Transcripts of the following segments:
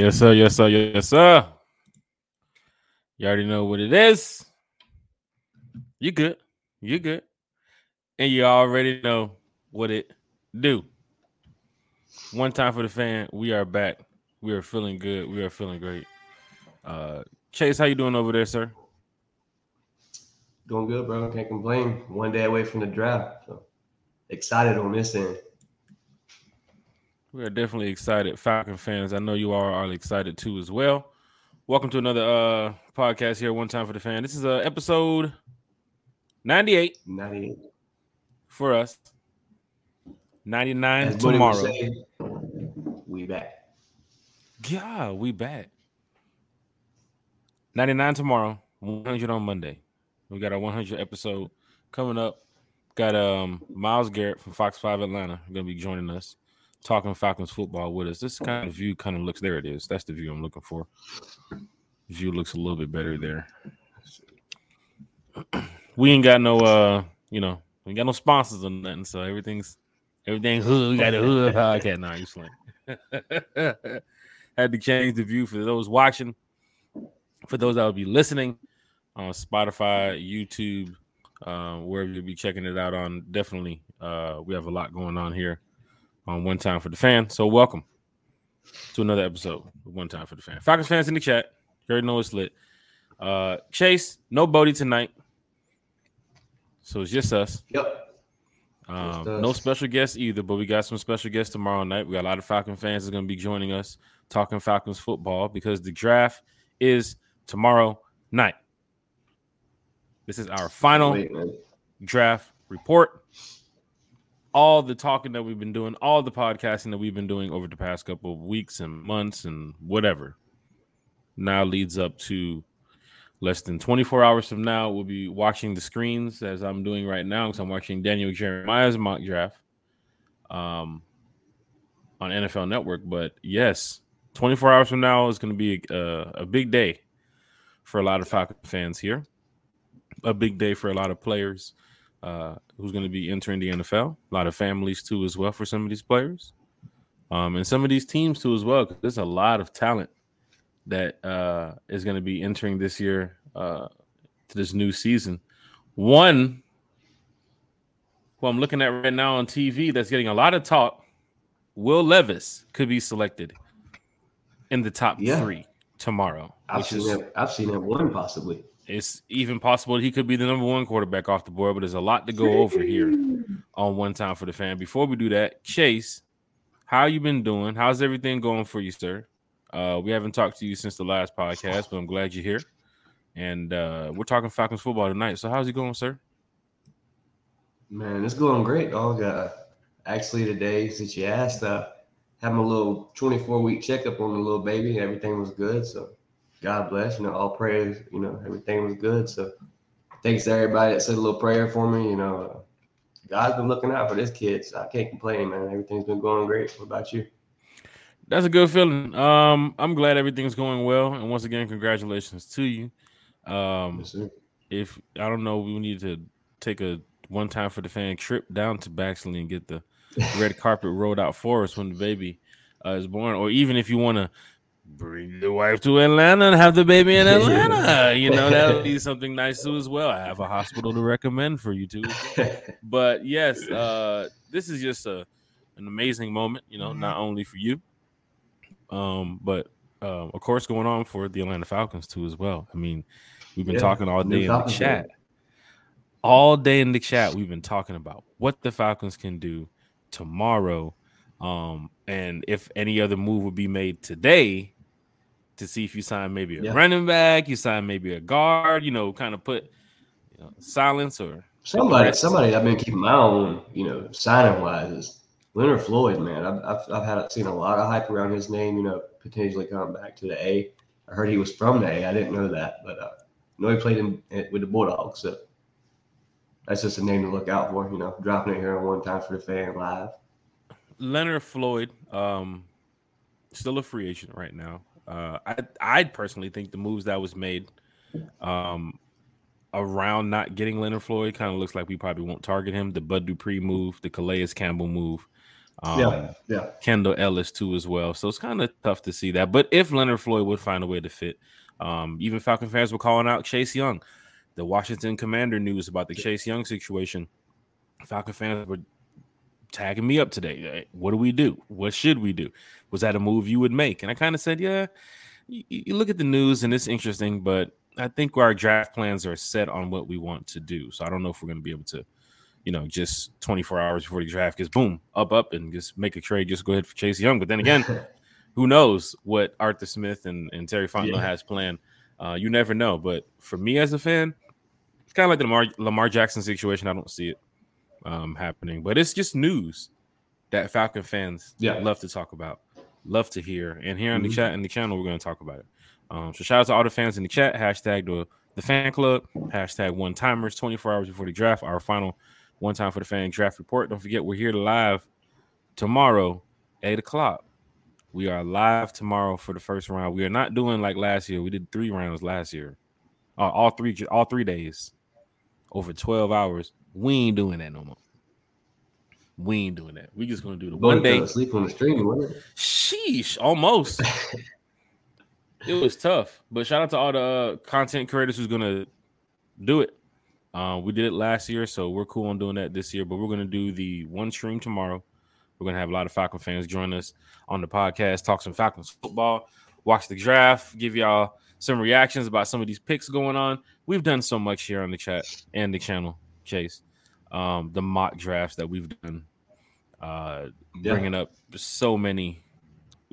Yes, sir. Yes, sir. Yes, sir. You already know what it is. You good. You good. And you already know what it do. One time for the fan. We are back. We are feeling good. We are feeling great. Uh Chase, how you doing over there, sir? Doing good, bro. Can't complain. One day away from the draft. So excited on this end. We are definitely excited, Falcon fans. I know you are all excited too as well. Welcome to another uh podcast here, one time for the fan. This is uh episode 98 98. for us. 99 As tomorrow. say, we back. Yeah, we back. 99 tomorrow, 100 on Monday. We got our 100 episode coming up. Got um Miles Garrett from Fox 5 Atlanta going to be joining us, talking Falcons football with us. This kind of view kind of looks there. It is. That's the view I'm looking for. View looks a little bit better there. We ain't got no uh, you know, we ain't got no sponsors or nothing, so everything's everything hood. We got a hood podcast now. You slang. Had to change the view for those watching. For those that will be listening on Spotify, YouTube, uh, wherever you'll be checking it out on, definitely uh, we have a lot going on here on One Time for the Fan. So welcome to another episode of One Time for the Fan. Falcons fans in the chat, you already know it's lit. Uh, Chase, no Bodie tonight, so it's just us. Yep. Um, us. no special guests either, but we got some special guests tomorrow night. We got a lot of Falcon fans that's going to be joining us talking Falcons football because the draft is tomorrow night. This is our final Wait, draft report. All the talking that we've been doing, all the podcasting that we've been doing over the past couple of weeks and months and whatever, now leads up to less than 24 hours from now. We'll be watching the screens as I'm doing right now because I'm watching Daniel Jeremiah's mock draft um, on NFL Network. But yes, 24 hours from now is going to be a, a big day for a lot of Falcon fans here a big day for a lot of players uh, who's going to be entering the NFL. A lot of families too, as well, for some of these players, um, and some of these teams too, as well. 'cause there's a lot of talent that uh, is going to be entering this year uh, to this new season. One, who I'm looking at right now on TV, that's getting a lot of talk. Will Levis could be selected in the top Yeah. three tomorrow. I've seen is- that. I've seen that one possibly. It's even possible he could be the number one quarterback off the board, but there's a lot to go over here on one time for the fan. Before we do that, Chase, how you been doing? How's everything going for you, sir? Uh, we haven't talked to you since the last podcast, but I'm glad you're here. And uh, we're talking Falcons football tonight. So how's it going, sir? Man, it's going great, dog. Uh, actually, today, since you asked, uh, had my little 24 week checkup on the little baby. Everything was good. So, God bless. You know, all prayers, you know, everything was good. So, thanks to everybody that said a little prayer for me. You know, God's been looking out for this kid. So, I can't complain, man. Everything's been going great. What about you? That's a good feeling. Um, I'm glad everything's going well. And once again, congratulations to you. Um, Yes, if I don't know, we need to take a one time for the fan trip down to Baxley and get the red carpet rolled out for us when the baby uh, is born, or even if you want to bring the wife to Atlanta and have the baby in Atlanta, you know that would be something nice too as well. I have a hospital to recommend for you too. But yes, uh, this is just a an amazing moment, you know, not only for you, um, but uh, of course going on for the Atlanta Falcons too as well. I mean, we've been Yeah, talking all day in the chat all day in the chat we've been talking about what the falcons can do tomorrow um and if any other move would be made today to see if you sign maybe a Yeah. running back you sign maybe a guard you know kind of put you know silence or Somebody, somebody I've been keeping my eye on, you know, signing wise is Leonard Floyd, man. I've, I've, I've had seen a lot of hype around his name, you know, potentially coming back to the A. I heard he was from the A. I didn't know that, but uh, I know he played in, with the Bulldogs. So that's just a name to look out for, you know, dropping it here on one time for the fan live. leonard floyd um still a free agent right now uh i i personally think the moves that was made um around not getting Leonard Floyd kind of looks like we probably won't target him. The Bud Dupree move, the Calais Campbell move, Um, yeah, yeah. Kaden Elliss too as well. So it's kind of tough to see that. But if Leonard Floyd would find a way to fit, um, even Falcon fans were calling out Chase Young. The Washington Commander news about the Chase Young situation. Falcon fans were tagging me up today. What do we do? What should we do? Was that a move you would make? And I kind of said, yeah. You, you look at the news and it's interesting, but I think our draft plans are set on what we want to do. So I don't know if we're going to be able to, you know, just 24 hours before the draft gets boom up up and just make a trade. Just go ahead for Chase Young. But then again, who knows what Arthur Smith and, and Terry Fontenot yeah. has planned? Uh, you never know. But for me as a fan, it's kind of like the Lamar, Lamar Jackson situation. I don't see it um, happening, but it's just news that Falcon fans yeah. love to talk about, love to hear, and here on mm-hmm. the chat in the channel we're going to talk about it. Um, so shout out to all the fans in the chat. Hashtag the the fan club. Hashtag one timers. Twenty four hours before the draft. Our final one time for the fan draft report. Don't forget we're here live tomorrow, eight o'clock. We are live tomorrow for the first round. We are not doing like last year. We did three rounds last year, uh, all three all three days, over twelve hours. We ain't doing that no more. We ain't doing that. We just gonna do the one day. Sleep on the stream, wasn't it? Sheesh, almost. it was tough, but shout out to all the uh, content creators who's gonna do it. Uh, we did it last year, so we're cool on doing that this year. But we're gonna do the one stream tomorrow. We're gonna have a lot of Falcon fans join us on the podcast, talk some Falcons football, watch the draft, give y'all some reactions about some of these picks going on. We've done so much here on the chat and the channel, Chase. Um, the mock drafts that we've done, uh, yeah. bringing up so many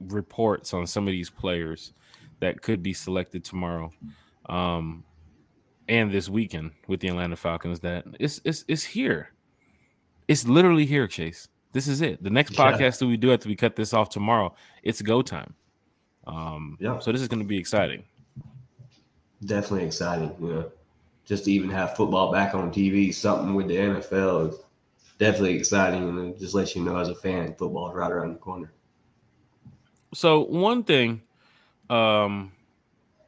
reports on some of these players that could be selected tomorrow, um, and this weekend with the Atlanta Falcons. That it's it's it's here. It's literally here, Chase. This is it. The next podcast yeah. that we do after we cut this off tomorrow, it's go time. Um, yeah. So this is going to be exciting. Definitely exciting. Know, just to even have football back on TV, something with the NFL is definitely exciting, and it just lets you know as a fan, football's right around the corner. So one thing um,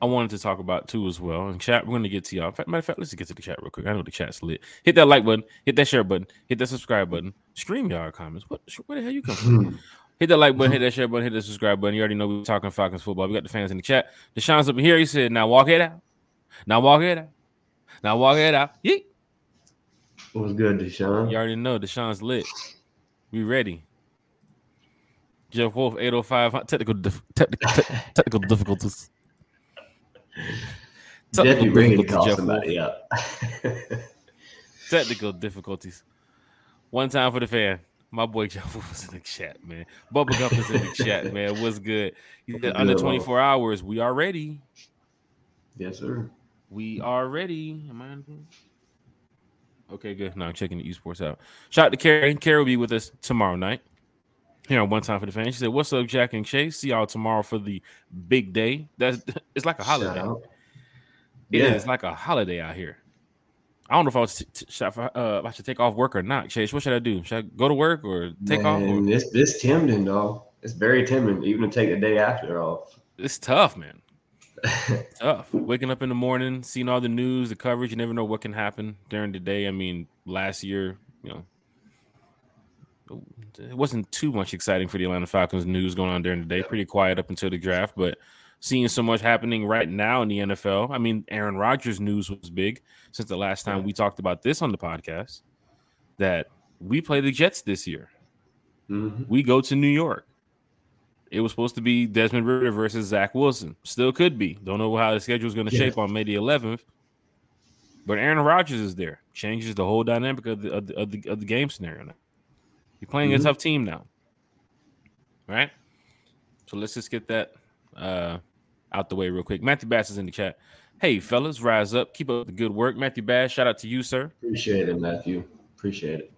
I wanted to talk about too as well. And chat, we're going to get to y'all. Matter of fact, let's get to the chat real quick. I know the chat's lit. Hit that like button, hit that share button, hit that subscribe button. Stream y'all comments. What? Where the hell you come from? hit that like button, hit that share button, hit that subscribe button. You already know we are talking Falcons football. We got the fans in the chat. Deshaun's up here. He said, "Now walk it out. Now walk it out. Now walk it out." Yeet. What's good, Deshaun? You already know Deshaun's lit. We ready. Jeff Wolf, 805. Technical, dif- technical, te- technical difficulties. Definitely ready to call Jeff somebody Wolf. up. technical difficulties. One time for the fan. My boy Jeff Wolf was in the chat, man. Bubba Gump is in the chat, man. What's good? He said under 24 hours, we are ready. Yes, sir. We are ready. Am I on? Okay, good. Now I'm checking the esports out. Shout out to Carrie. Carrie will be with us tomorrow night here on one time for the fans. She said, "What's up, Jack and Chase? See y'all tomorrow for the big day. That's it's like a holiday. It yeah. is like a holiday out here. I don't know if I was t- t- uh, I should take off work or not. Chase, what should I do? Should I go to work or take Man, off? Or? This this tempting though. It's very tempting, even to take the day after off. It's tough, man. Tough. Waking up in the morning, seeing all the news, the coverage. You never know what can happen during the day. I mean, last year, you know, it wasn't too much exciting for the Atlanta Falcons news going on during the day. Pretty quiet up until the draft, but seeing so much happening right now in the NFL. I mean, Aaron Rodgers news was big since the last time we talked about this on the podcast. That we play the Jets this year. Mm-hmm. We go to New York. It was supposed to be Desmond Ridder versus Zach Wilson. Still could be. Don't know how the schedule is going to yeah. shape on May the 11th. But Aaron Rodgers is there. Changes the whole dynamic of the, of the, of the, of the game scenario now. You're playing mm-hmm. a tough team now, right? So let's just get that uh, out the way real quick. Matthew Bass is in the chat. Hey, fellas, rise up. Keep up the good work. Matthew Bass, shout out to you, sir. Appreciate it, Matthew. Appreciate it.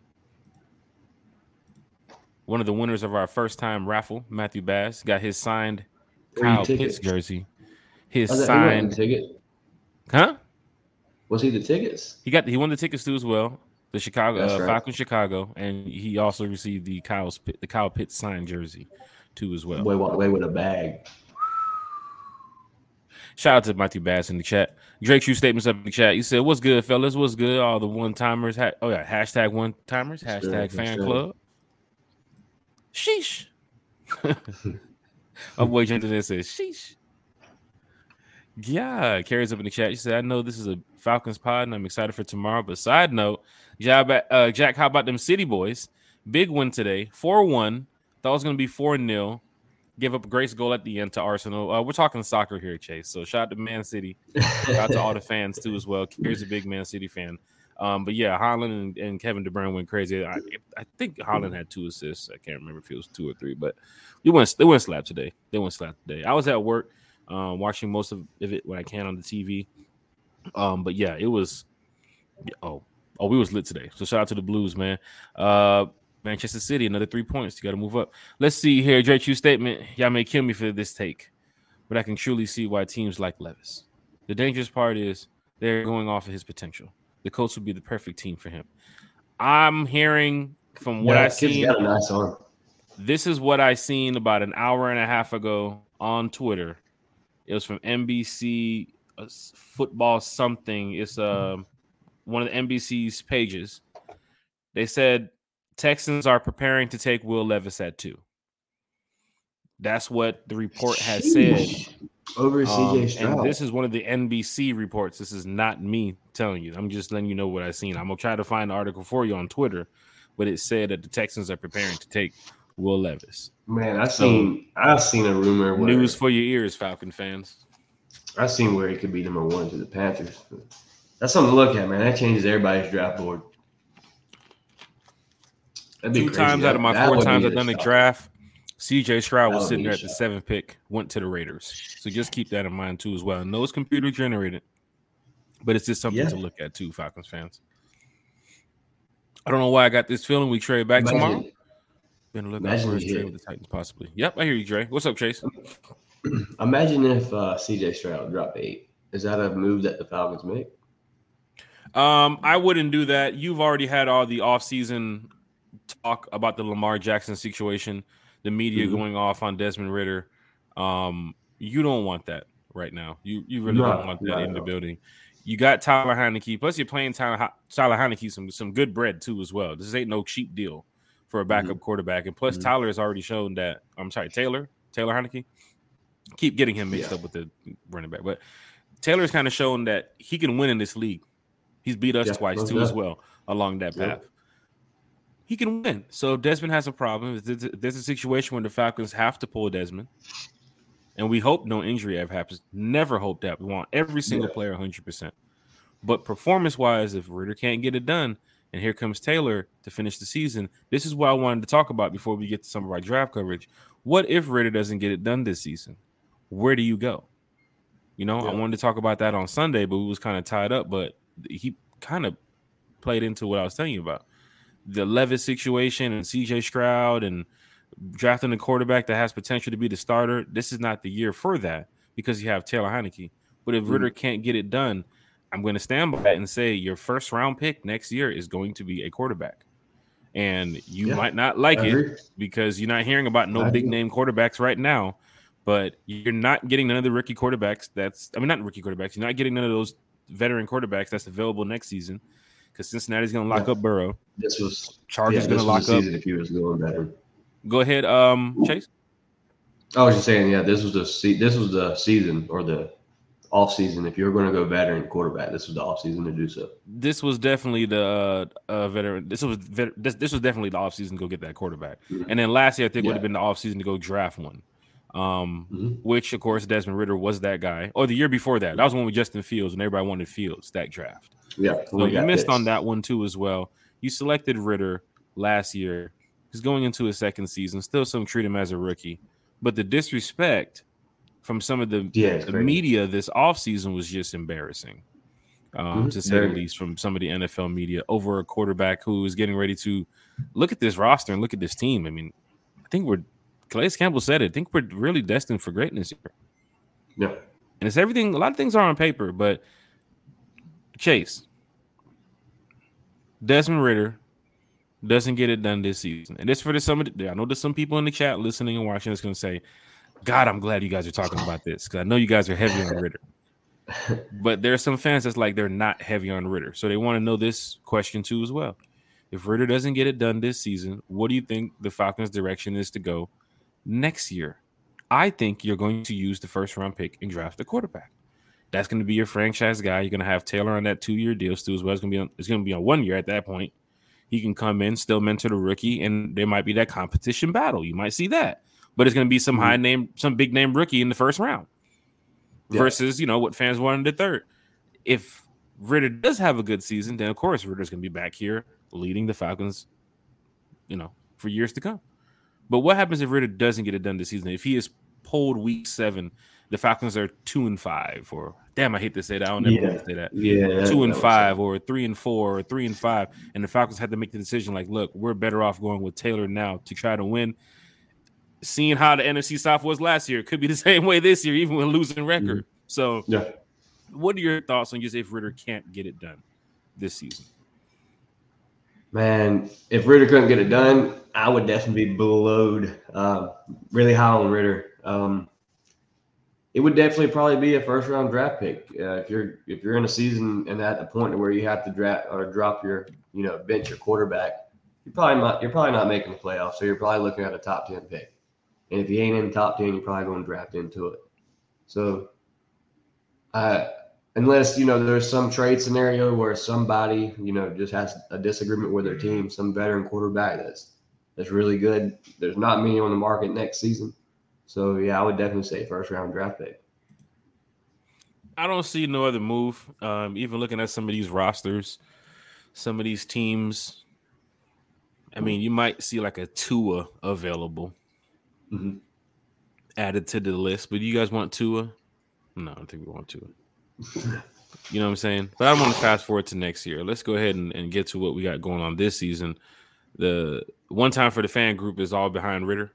One of the winners of our first time raffle, Matthew Bass, got his signed Kyle Pitts jersey. His signed ticket. Huh? Was he the tickets? He got he won the tickets too as well the Chicago uh, right. Falcon Chicago, and he also received the Kyle's the Kyle Pitts signed jersey too as well. Walked away with a bag. Shout out to Matthew Bass in the chat. Drake, true statements up in the chat. You said, "What's good, fellas? What's good? All the one timers. Ha- oh yeah, hashtag one timers. Hashtag fan club. Sheesh. My boy Jensen says, Sheesh. Yeah, carries up in the chat. She said, I know this is a Falcons pod and I'm excited for tomorrow. But side note, uh, Jack how about them City Boys? Big win today, 4 1. Thought it was going to be 4 0. Give up a great goal at the end to Arsenal. Uh, we're talking soccer here, Chase. So shout out to Man City. shout out to all the fans too as well. Here's a big Man City fan. Um, but yeah, Haaland and, and, Kevin De Bruyne went crazy. I, I, think Haaland had two assists. I can't remember if it was two or three, but they went they went slap today. They went slap today. I was at work um, watching most of it when I can on the TV. Um, but yeah, it was. Oh, oh, we was lit today. So shout out to the Blues, man. Uh, Manchester City, another three points. You got to move up. Let's see here. Drake, you statement. Y'all may kill me for this take, but I can truly see why teams like Levis. The dangerous part is they're going off of his potential the Colts would be the perfect team for him. I'm hearing from what yeah, I see. Nice this is what I seen about an hour and a half ago on Twitter. It was from NBC uh, football something. It's uh, one of the NBC's pages. They said Texans are preparing to take Will Levis at two. That's what the report has Sheesh. said over CJ um, Stroud. And this is one of the NBC reports. This is not me telling you. I'm just letting you know what I've seen. I'm gonna try to find the article for you on Twitter, but it said that the Texans are preparing to take Will Levis. Man, I've so, seen I've seen a rumor. Where, news for your ears, Falcon fans. I've seen where he could be number one to the Panthers. That's something to look at, man. That changes everybody's draft board. Two crazy. times that, out of my four times I've done a draft, CJ Stroud was sitting there at the seventh pick, went to the Raiders. So just keep that in mind too, as well. I know it's computer generated, but it's just something yeah. to look at too, Falcons fans. I don't know why I got this feeling we trade back Imagine. tomorrow. Been looking for a trade with the Titans, possibly. Yep, I hear you, Dre. What's up, Chase? Imagine if uh, CJ Stroud dropped eight. Is that a move that the Falcons make? Um, I wouldn't do that. You've already had all the offseason talk about the Lamar Jackson situation the media mm-hmm. going off on Desmond Ridder. Um, you don't want that right now. You you really no, don't want that no, in the building. You got Tyler Heinicke, Plus, you're playing Tyler, Tyler Heinicke some some good bread too as well. This ain't no cheap deal for a backup mm-hmm. quarterback. And plus, mm-hmm. Tyler has already shown that. I'm sorry, Taylor Taylor Heinicke. Keep getting him mixed yeah. up with the running back, but Taylor's kind of shown that he can win in this league. He's beat us yeah, twice too that. as well along that path he can win. So if Desmond has a problem, there's a situation where the Falcons have to pull Desmond, and we hope no injury ever happens. Never hope that. We want every single yeah. player 100%. But performance wise, if Ridder can't get it done, and here comes Taylor to finish the season, this is what I wanted to talk about before we get to some of our draft coverage. What if Ridder doesn't get it done this season? Where do you go? You know, yeah. I wanted to talk about that on Sunday, but we was kind of tied up. But he kind of played into what I was telling you about the Levis situation and CJ Stroud and drafting a quarterback that has potential to be the starter, this is not the year for that because you have Taylor Heinicke. But if Ridder can't get it done, I'm going to stand by it and say your first round pick next year is going to be a quarterback. And you yeah, might not like it because you're not hearing about no I big name quarterbacks right now, but you're not getting none of the rookie quarterbacks that's I mean not rookie quarterbacks, you're not getting none of those veteran quarterbacks that's available next season because Cincinnati's going to lock yeah. up Burrow. This was Chargers yeah, going to lock up. If he was going better, go ahead, um, Chase. I was just saying, yeah, this was the se- this was the season or the off season. If you were going to go veteran quarterback, this was the off season to do so. This was definitely the uh, uh veteran. This was vet- this, this was definitely the off season to go get that quarterback. Mm-hmm. And then last year, I think yeah. would have been the off season to go draft one. Um, mm-hmm. which of course Desmond Ridder was that guy. Or the year before that, that was when with Justin Fields, and everybody wanted Fields that draft. Yeah. So you missed this. on that one too as well. You selected Ridder last year. He's going into his second season. Still some treat him as a rookie. But the disrespect from some of the, yeah, the media this offseason was just embarrassing. Um, mm-hmm. to say the least, from some of the NFL media over a quarterback who is getting ready to look at this roster and look at this team. I mean, I think we're Calais Campbell said it. I think we're really destined for greatness here. Yeah. And it's everything, a lot of things are on paper, but Chase, Desmond Ridder doesn't get it done this season. And this for the some the, I know there's some people in the chat listening and watching that's gonna say, God, I'm glad you guys are talking about this because I know you guys are heavy on Ridder." but there are some fans that's like they're not heavy on Ridder, So they want to know this question too as well. if Ridder doesn't get it done this season, what do you think the Falcons' direction is to go next year? I think you're going to use the first round pick and draft a quarterback. That's going to be your franchise guy. You're going to have Taylor on that two year deal still as well. It's going to be on, it's going to be on one year at that point. He can come in, still mentor the rookie, and there might be that competition battle. You might see that, but it's going to be some mm-hmm. high name, some big name rookie in the first round yeah. versus you know what fans wanted in the third. If Ridder does have a good season, then of course Ridder's going to be back here leading the Falcons, you know, for years to come. But what happens if Ridder doesn't get it done this season? If he is pulled week seven, the Falcons are two and five, or damn, I hate to say that. I don't ever yeah. say that. Yeah, two and five, or three and four, or three and five, and the Falcons had to make the decision. Like, look, we're better off going with Taylor now to try to win. Seeing how the NFC South was last year, it could be the same way this year, even with losing record. Mm-hmm. So, yeah. What are your thoughts on just if Ridder can't get it done this season? Man, if Ridder couldn't get it done, I would definitely be blowed uh, really high on Ridder. Um, it would definitely probably be a first round draft pick uh, if you're if you're in a season and at a point where you have to draft or drop your you know bench your quarterback. You're probably not you're probably not making the playoffs, so you're probably looking at a top ten pick. And if you ain't in the top ten, you're probably going to draft into it. So, uh, unless you know there's some trade scenario where somebody you know just has a disagreement with their team, some veteran quarterback that's that's really good. There's not many on the market next season. So yeah, I would definitely say first round draft pick. I don't see no other move. Um, even looking at some of these rosters, some of these teams. I mean, you might see like a Tua available mm-hmm. added to the list, but you guys want Tua? No, I don't think we want Tua. you know what I'm saying? But I want to fast forward to next year. Let's go ahead and, and get to what we got going on this season. The one time for the fan group is all behind Ridder.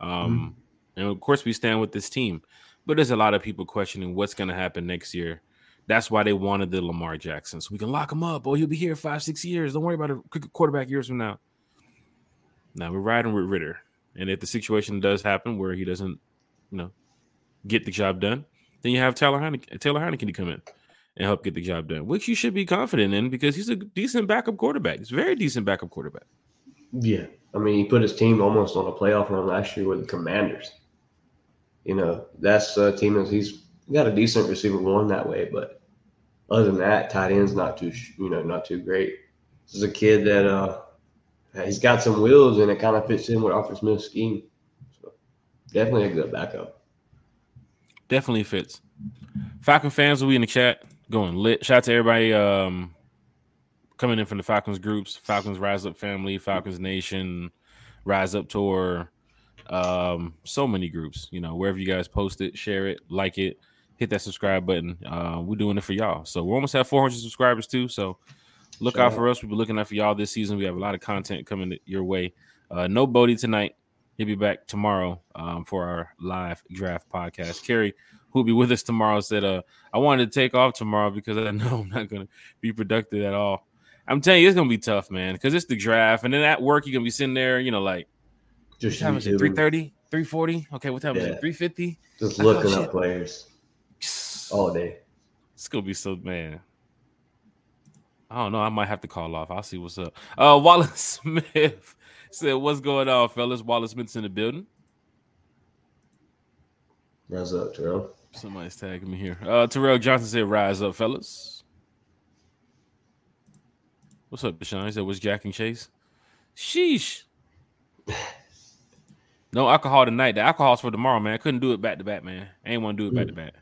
Um, mm-hmm. And of course, we stand with this team. But there's a lot of people questioning what's going to happen next year. That's why they wanted the Lamar Jackson. So we can lock him up. Oh, he'll be here five, six years. Don't worry about a quarterback years from now. Now we're riding with Ridder. And if the situation does happen where he doesn't, you know, get the job done, then you have Taylor Heinicke, Taylor Heinicke to come in and help get the job done, which you should be confident in because he's a decent backup quarterback. He's a very decent backup quarterback. Yeah. I mean, he put his team almost on a playoff run last year with the Commanders you know, that's a team that he's got a decent receiver one that way, but other than that, tight end's not too, you know, not too great. This is a kid that uh, he's got some wheels and it kind of fits in with Arthur Smith's scheme. So definitely a good backup. Definitely fits. Falcon fans will be in the chat going lit. Shout out to everybody um, coming in from the Falcons groups, Falcons Rise Up Family, Falcons Nation, Rise Up Tour, um, so many groups. You know, wherever you guys post it, share it, like it, hit that subscribe button. Uh, we're doing it for y'all. So we almost have 400 subscribers too. So look Shout out for us. We'll be looking out for y'all this season. We have a lot of content coming your way. Uh, no Bodie tonight. He'll be back tomorrow um, for our live draft podcast. Kerry, who'll be with us tomorrow, said, uh, I wanted to take off tomorrow because I know I'm not going to be productive at all. I'm telling you, it's going to be tough, man, because it's the draft. And then at work, you're going to be sitting there, you know, like, just what time is it? 330, 340? Okay, what time yeah. is it? 350? Just looking oh, up players all day. It's gonna be so man. I don't know. I might have to call off. I'll see what's up. Uh Wallace Smith said, What's going on, fellas? Wallace Smith's in the building. Rise up, Terrell. Somebody's tagging me here. Uh Terrell Johnson said, Rise up, fellas. What's up, Deshaun? He said, What's Jack and Chase? Sheesh. No alcohol tonight. The alcohol's for tomorrow, man. I couldn't do it back to back, man. I ain't want to do it back to back.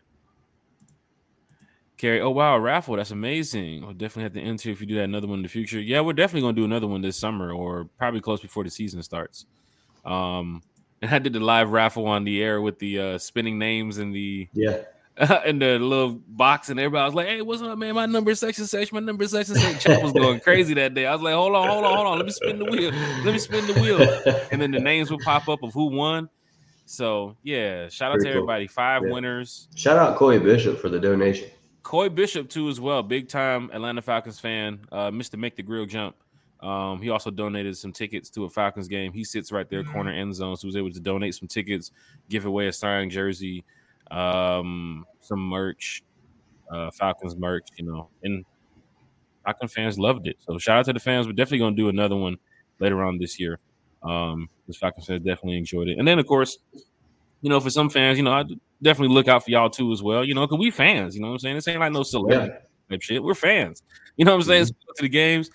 Carrie, oh wow, raffle. That's amazing. We'll definitely have to enter if you do that another one in the future. Yeah, we're definitely gonna do another one this summer or probably close before the season starts. Um, and I did the live raffle on the air with the uh spinning names and the yeah in the little box, and everybody was like, "Hey, what's up, man? My number is section section. My number is section section." Chat was going crazy that day. I was like, "Hold on, hold on, hold on. Let me spin the wheel. Let me spin the wheel." And then the names would pop up of who won. So yeah, shout out to everybody. Five yeah. winners. Shout out Coy Bishop for the donation. Coy Bishop too as well. Big time Atlanta Falcons fan. Uh, Mr. Make the Grill Jump. Um, he also donated some tickets to a Falcons game. He sits right there, corner end zone, so he was able to donate some tickets, give away a signed jersey um, some merch, uh, Falcons merch, you know, and Falcon fans loved it. So shout out to the fans. We're definitely gonna do another one later on this year. Um, the Falcon fans definitely enjoyed it. And then of course, you know, for some fans, you know, I definitely look out for y'all too as well. You know, because we fans. You know what I'm saying? This ain't like no celebrity yeah. type shit. We're fans. You know what I'm saying? Mm-hmm. To the games.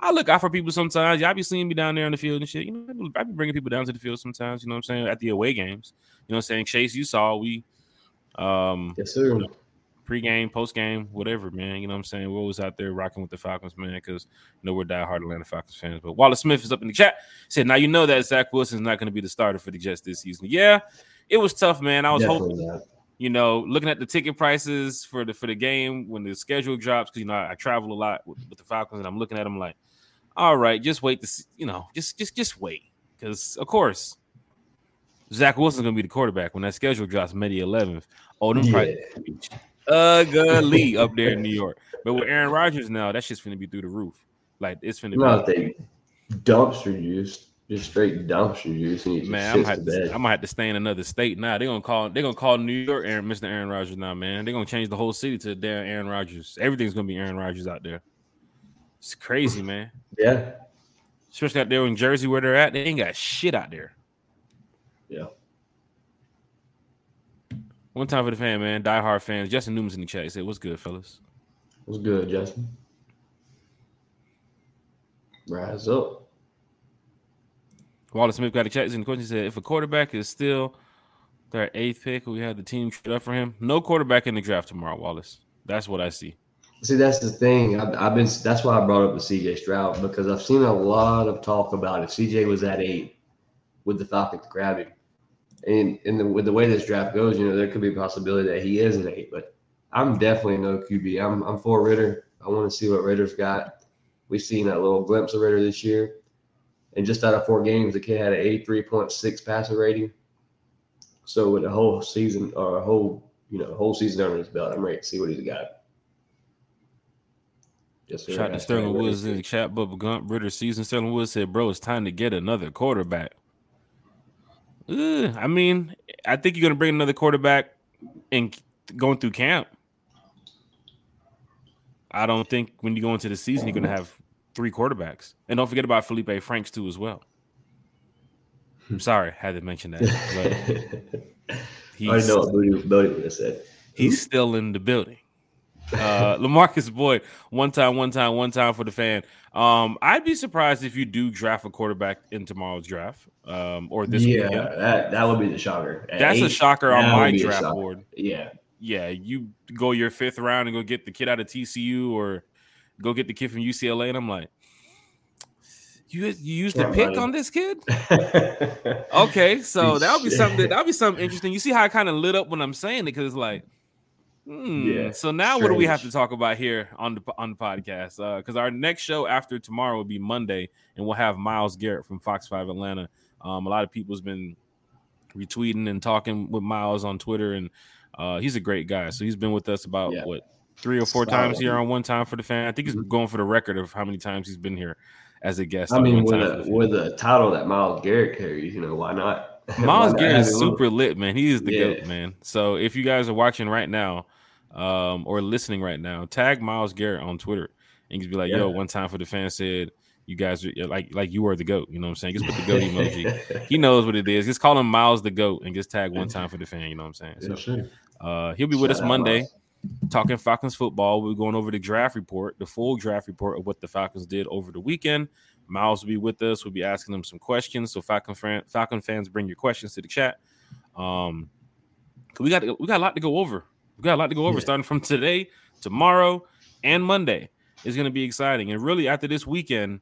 I look out for people sometimes. Y'all be seeing me down there in the field and shit. You know, I be bringing people down to the field sometimes. You know what I'm saying? At the away games. You know what I'm saying? Chase, you saw we um yes, sir. You know, pre-game, post-game, whatever, man. You know what I'm saying? We're always out there rocking with the Falcons, man, because you know we're diehard Atlanta Falcons fans. But Wallace Smith is up in the chat. Said, now you know that Zach Wilson is not going to be the starter for the Jets this season. Yeah, it was tough, man. I was Definitely hoping, not. you know, looking at the ticket prices for the for the game when the schedule drops, because you know I, I, travel a lot with, with, the Falcons, and I'm looking at them like, all right, just wait to see, you know, just just just wait, because of course. Zach Wilson's gonna be the quarterback when that schedule drops May 11th. Oh, them yeah. ugly up there in New York. But with Aaron Rodgers now, that shit's gonna be through the roof. Like it's gonna no, be they dumpster juice, just straight dumpster juice. man, I'm gonna, have to, I'm gonna have to stay in another state now. They're gonna call they're gonna call New York Aaron Mr. Aaron Rodgers now, man. They're gonna change the whole city to damn Aaron Rodgers. Everything's gonna be Aaron Rodgers out there. It's crazy, man. Yeah. Especially out there in Jersey where they're at, they ain't got shit out there. Yeah. One time for the fan, man. Die hard fans. Justin Newman's in the chat. He said, What's good, fellas? What's good, Justin? Rise up. Wallace Smith got a chat in the question. He said, If a quarterback is still their eighth pick, we have the team trade up for him. No quarterback in the draft tomorrow, Wallace. That's what I see. See, that's the thing. I've, I've been. That's why I brought up the CJ Stroud because I've seen a lot of talk about if CJ was at eight, would the Falcons grab him? And and the, with the way this draft goes, you know, there could be a possibility that he is an eight. But I'm definitely no QB. I'm I'm for Ridder. I want to see what Ridder's got. We've seen a little glimpse of Ridder this year, and just out of four games, the kid had an 83.6 passer rating. So with a whole season or a whole you know whole season under his belt, I'm ready to see what he's got. Yes, sir. Shot to Sterling Woods in the chat, Bubba Gump. Ridder season. Sterling Woods said, "Bro, it's time to get another quarterback." I mean, I think you're going to bring another quarterback and going through camp. I don't think when you go into the season, you're going to have three quarterbacks. And don't forget about Felipe Franks, too, as well. I'm sorry, I had to mention that. I already know what Bodie would have said. He's still in the building. Uh, Lamarcus Boyd, one time, one time, one time for the fan. Um, I'd be surprised if you do draft a quarterback in tomorrow's draft, um, or this. Yeah, weekend. that that would be the shocker. At That's eight, a shocker on my draft board. Yeah, yeah. You go your fifth round and go get the kid out of TCU, or go get the kid from UCLA, and I'm like, you you used the pick on this kid? okay, so that'll be something. That'll be something interesting. You see how I kind of lit up when I'm saying it because it's like Hmm. Yeah. So now, strange. what do we have to talk about here on the on the podcast? Because uh, our next show after tomorrow will be Monday, and we'll have Miles Garrett from Fox Five Atlanta. Um, a lot of people's been retweeting and talking with Miles on Twitter, and uh, he's a great guy. So he's been with us about yeah. what three or four times here on one time for the fan. I think he's mm-hmm. going for the record of how many times he's been here as a guest. I mean, with a with a title that Miles Garrett carries, you know, why not? Myles Garrett is super lit, man. He is the yeah. goat, man. So if you guys are watching right now, um, or listening right now, tag Miles Garrett on Twitter and just be like, yeah. "Yo, one time for the fan said." You guys are like like you are the goat. You know what I'm saying? Just put the goat emoji. He knows what it is. Just call him Miles the goat and just tag one time for the fan. You know what I'm saying? So, uh, he'll be with Shout us Monday, Miles. talking Falcons football. We're going over the draft report, the full draft report of what the Falcons did over the weekend. Miles will be with us. We'll be asking them some questions. So Falcon fan, Falcon fans, bring your questions to the chat. Um, we got we got a lot to go over. We got a lot to go over, yeah. starting from today, tomorrow, and Monday. It's going to be exciting. And really, after this weekend,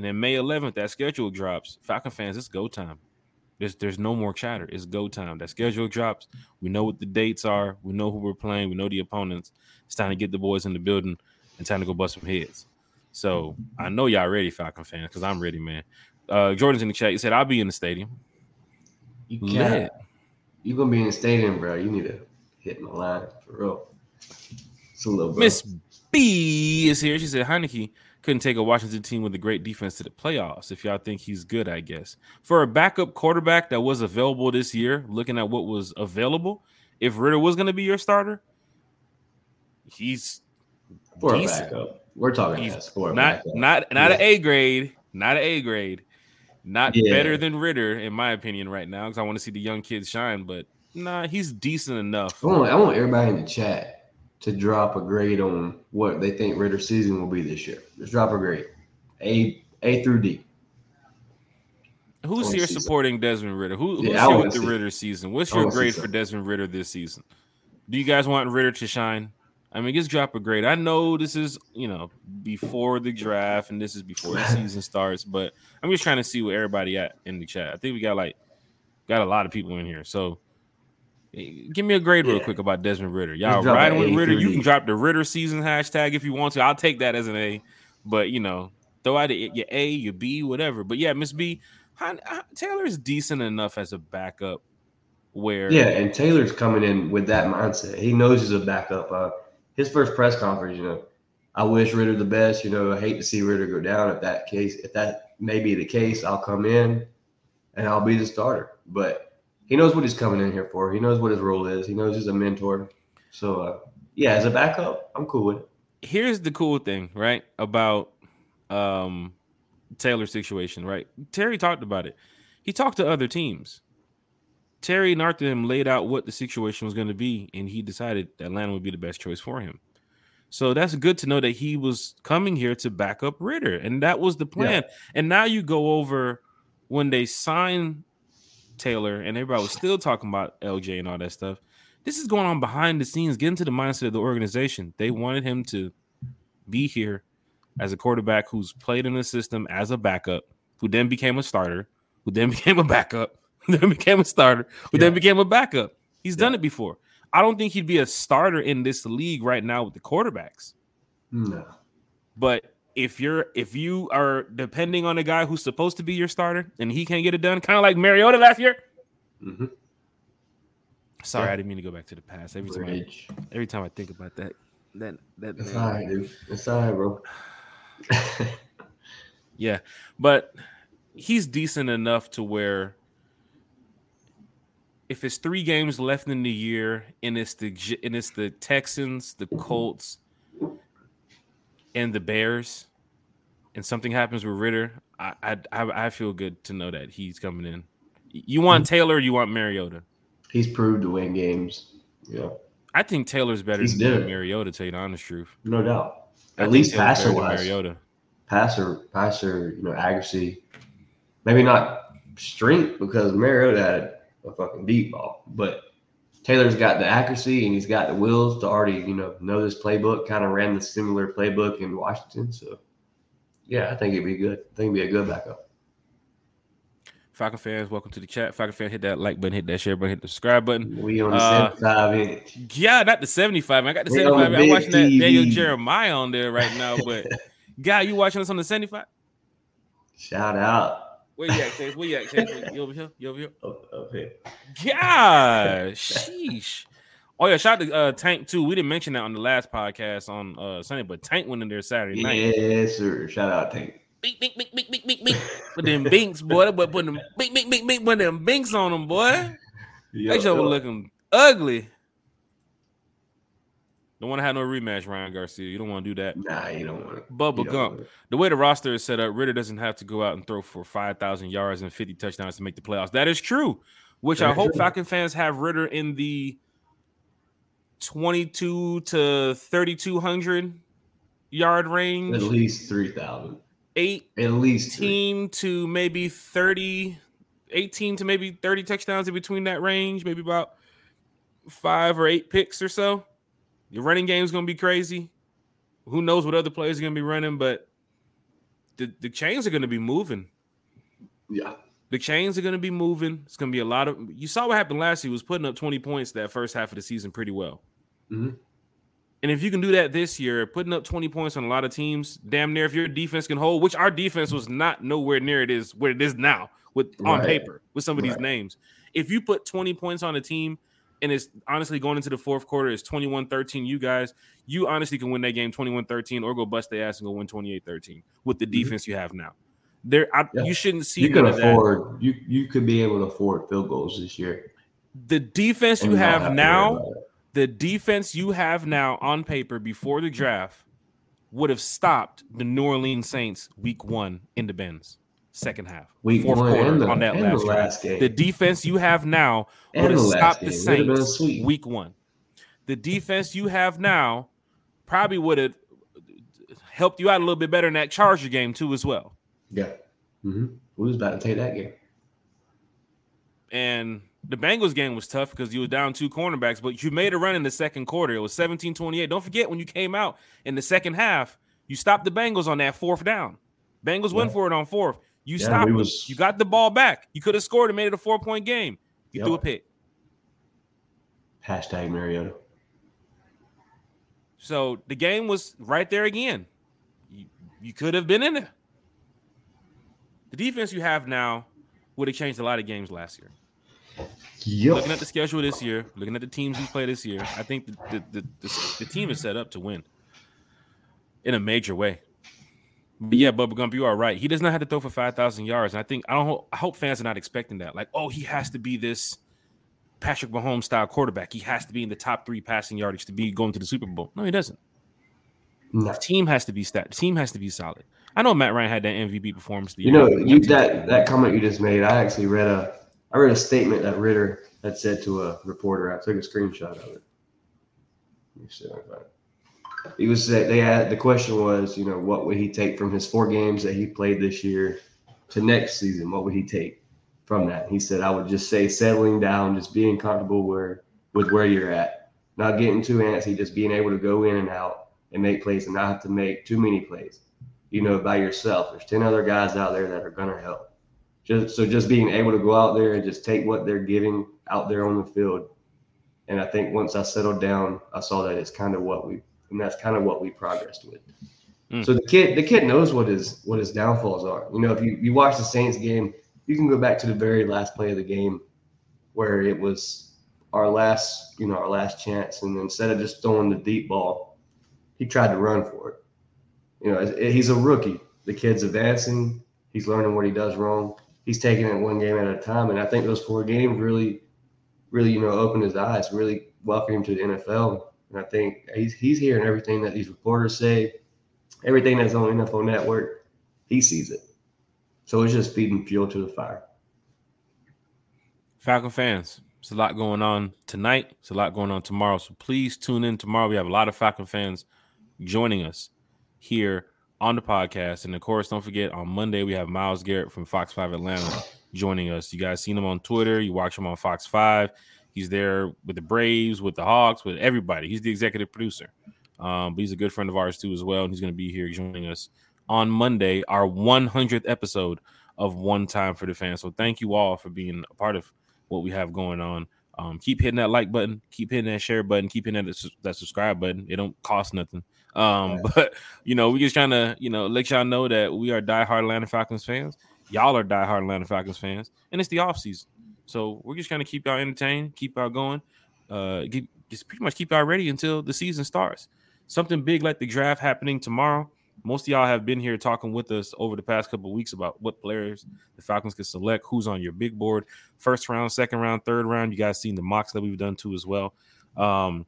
and then May 11th, that schedule drops. Falcon fans, it's go time. There's there's no more chatter. It's go time. That schedule drops. We know what the dates are. We know who we're playing. We know the opponents. It's time to get the boys in the building and time to go bust some heads. So I know y'all ready, Falcon fans, because I'm ready, man. Uh, Jordan's in the chat. He said, "I'll be in the stadium." You can't. You gonna be in the stadium, bro? You need to hit the line for real. It's a little Miss B is here. She said Heinicke couldn't take a Washington team with a great defense to the playoffs. If y'all think he's good, I guess. For a backup quarterback that was available this year, looking at what was available, if Ridder was going to be your starter, he's for decent. a backup. We're talking He's sport. not not not an A grade, not an A grade, not Yeah. better than Ridder in my opinion right now because I want to see the young kids shine. But nah, he's decent enough. I want, I want everybody in the chat to drop a grade on what they think Ridder's season will be this year. Just drop a grade, A A through D. Who's on here season. supporting Desmond Ridder? Who, who's Yeah, here with the Ridder season? What's your grade for. Desmond Ridder this season? Do you guys want Ridder to shine? I mean, just drop a grade. I know this is you know before the draft and this is before the season starts, but I'm just trying to see where everybody at in the chat. I think we got like got a lot of people in here, so give me a grade real Yeah. quick about Desmond Ridder. Y'all riding with Ridder? You can drop the Ridder season hashtag if you want to. I'll take that as an A, but you know throw out your A, your B, whatever. But yeah, Miss B, Taylor is decent enough as a backup. Where Yeah, and Taylor's coming in with that mindset. He knows he's a backup. Uh, his first press conference, you know, I wish Ridder the best. You know, I hate to see Ridder go down. If that case, if that may be the case, I'll come in and I'll be the starter. But he knows what he's coming in here for. He knows what his role is. He knows he's a mentor. So uh, yeah, as a backup, I'm cool with it. here's the cool thing, right? About um Taylor's situation, right? Terry talked about it. He talked to other teams. Terry and Arthur him laid out what the situation was going to be, and he decided Atlanta would be the best choice for him. So that's good to know that he was coming here to back up Ridder, and that was the plan. And now you go over when they sign Taylor, and everybody was still talking about LJ and all that stuff. This is going on behind the scenes, get into the mindset of the organization. They wanted him to be here as a quarterback who's played in the system as a backup, who then became a starter, who then became a backup, who then became a starter, who then became a backup. He's done it before. I don't think he'd be a starter in this league right now with the quarterbacks. No. But if you're if you are depending on a guy who's supposed to be your starter and he can't get it done, kind of like Mariota last year. Mm-hmm. Sorry, Yeah. I didn't mean to go back to the past. Every time I, every time I think about that, that that It's all right, dude. It's all right, bro. Yeah, but he's decent enough to where if it's three games left in the year and it's the and it's the Texans, the Colts, and the Bears, and something happens with Ridder, I I I I feel good to know that he's coming in. You want mm-hmm. Taylor, or you want Mariota. He's proved to win games. Yeah, I think Taylor's better He's than. Mariota. To tell you the honest truth, no doubt. At think least passer wise. Mariota. passer, passer, you know, accuracy. Maybe not strength because Mariota had a fucking deep ball, but Taylor's got the accuracy and he's got the wills to already, you know, know this playbook. Kind of ran the similar playbook in Washington, so yeah, I think it'd be good. I think it'd be a good backup. Falcon fans, welcome to the chat. Falcon fan, hit that like button, hit that share button, hit the subscribe button. We on the Uh, 75 inch. Yeah, not the 75. I got the We on the 75. I'm watching that Daniel Jeremiah on there right now. But guy, you watching us on the 75? Shout out Where you at, Chase? Where you at, Chase? You over here? You over here? up, up here. Yeah, sheesh. Oh yeah, shout out to uh, Tank too. We didn't mention that on the last podcast on uh, Sunday, but Tank went in there Saturday night. Yes, sir. Shout out Tank. Bink, bink, bink, bink, bink, bink, bink. With them binks, boy. That boy putting them bink, bink, bink, bink, putting them binks on them, boy. Yo, They show yo. looking ugly. Don't want to have no rematch, Ryan Garcia. You don't want to do that. Nah, you don't want it. Bubba Gump. The way the roster is set up, Ridder doesn't have to go out and throw for 5,000 yards and 50 touchdowns to make the playoffs. That is true, which I hope true. Falcon fans have Ridder in the 22 to 3,200 yard range, At least 3,000. 18 At least three. to maybe 30, 18 to maybe 30 touchdowns in between that range, maybe about five or eight picks or so. Your running game is going to be crazy. Who knows what other players are going to be running, but the, the chains are going to be moving. Yeah. The chains are going to be moving. It's going to be a lot of. You saw what happened last year. He was putting up 20 points that first half of the season pretty well. Mhm. And if you can do that this year, putting up 20 points on a lot of teams, damn near if your defense can hold, which our defense was not nowhere near it is where it is now with on paper with some of these names. If you put 20 points on a team and it's honestly going into the fourth quarter, it's 21-13, you guys, you honestly can win that game 21-13 or go bust their ass and go win 28-13 with the Mhm. defense you have now. There I, Yeah. you shouldn't see You could of that. afford you you could be able to afford field goals this year. The defense and you have now. The defense you have now on paper before the draft would have stopped the New Orleans Saints week one in the Benz second half, Week fourth quarter the, on that last, the last game. The defense you have now would have the stopped the game. A Saints week one. The defense you have now probably would have helped you out a little bit better in that Charger game too, as well. yeah. hmm We was about to take that game. And the Bengals game was tough because you were down two cornerbacks, but you made a run in the second quarter. It was 17 28. Don't forget when you came out in the second half, you stopped the Bengals on that fourth down. Bengals went for it on fourth. You Yeah, stopped was- You got the ball back. You could have scored and made it a four point game. You Yep. threw a pick. Hashtag Mariota. So the game was right there again. You, you could have been in there. The defense you have now would have changed a lot of games last year. Yep. Looking at the schedule this year, looking at the teams we play this year, I think the, the, the, the, the team is set up to win in a major way. But yeah, Bubba Gump, you are right. He does not have to throw for 5,000 yards. And I think, I don't hope, I hope fans are not expecting that. Like, oh, he has to be this Patrick Mahomes style quarterback. He has to be in the top three passing yardage to be going to the Super Bowl. No, he doesn't. No. The team has to be stat. The team has to be solid. I know Matt Ryan had that MVP performance. The You know, you that that comment you just made. I actually read a I read a statement that Ridder had said to a reporter. I took a screenshot of it. Let me see if I. He was they had the question was, you know, what would he take from his four games that he played this year to next season? What would he take from that? He said, I would just say settling down, just being comfortable where with where you're at, not getting too antsy, just being able to go in and out and make plays and not have to make too many plays you know, by yourself. There's 10 other guys out there that are going to help. Just so just being able to go out there and just take what they're giving out there on the field. And I think once I settled down, I saw that it's kind of what we and that's kind of what we progressed with. Mm. So the kid the kid knows what his what his downfalls are. You know, if you, you watch the Saints game, you can go back to the very last play of the game where it was our last, you know, our last chance. And instead of just throwing the deep ball, he tried to run for it. You know, he's a rookie. The kid's advancing. He's learning what he does wrong. He's taking it one game at a time. And I think those four games really, really, you know, opened his eyes, really welcomed him to the NFL. And I think he's, he's hearing everything that these reporters say, everything that's on NFL Network. He sees it. So it's just feeding fuel to the fire. Falcon fans, it's a lot going on tonight. It's a lot going on tomorrow. So please tune in tomorrow. We have a lot of Falcon fans joining us here on the podcast. And of course, don't forget on Monday, we have Miles Garrett from Fox 5 Atlanta joining us. You guys seen him on Twitter, you watch him on Fox 5. He's there with the Braves, with the Hawks, with everybody. He's the executive producer. Um, but he's a good friend of ours too, as well. And he's going to be here joining us on Monday, our 100th episode of One Time for the Fans. So thank you all for being a part of what we have going on. Um, keep hitting that like button, keep hitting that share button, keep hitting that, that subscribe button. It don't cost nothing. Um, Right. but you know, we just trying to, you know, let y'all know that we are diehard Atlanta Falcons fans. Y'all are diehard Atlanta Falcons fans, and it's the off season. So we're just trying to keep y'all entertained, keep y'all going, uh, keep, just pretty much keep y'all ready until the season starts. Something big like the draft happening tomorrow. Most of y'all have been here talking with us over the past couple weeks about what players the Falcons can select, who's on your big board, first round, second round, third round. You guys seen the mocks that we've done too as well. Um,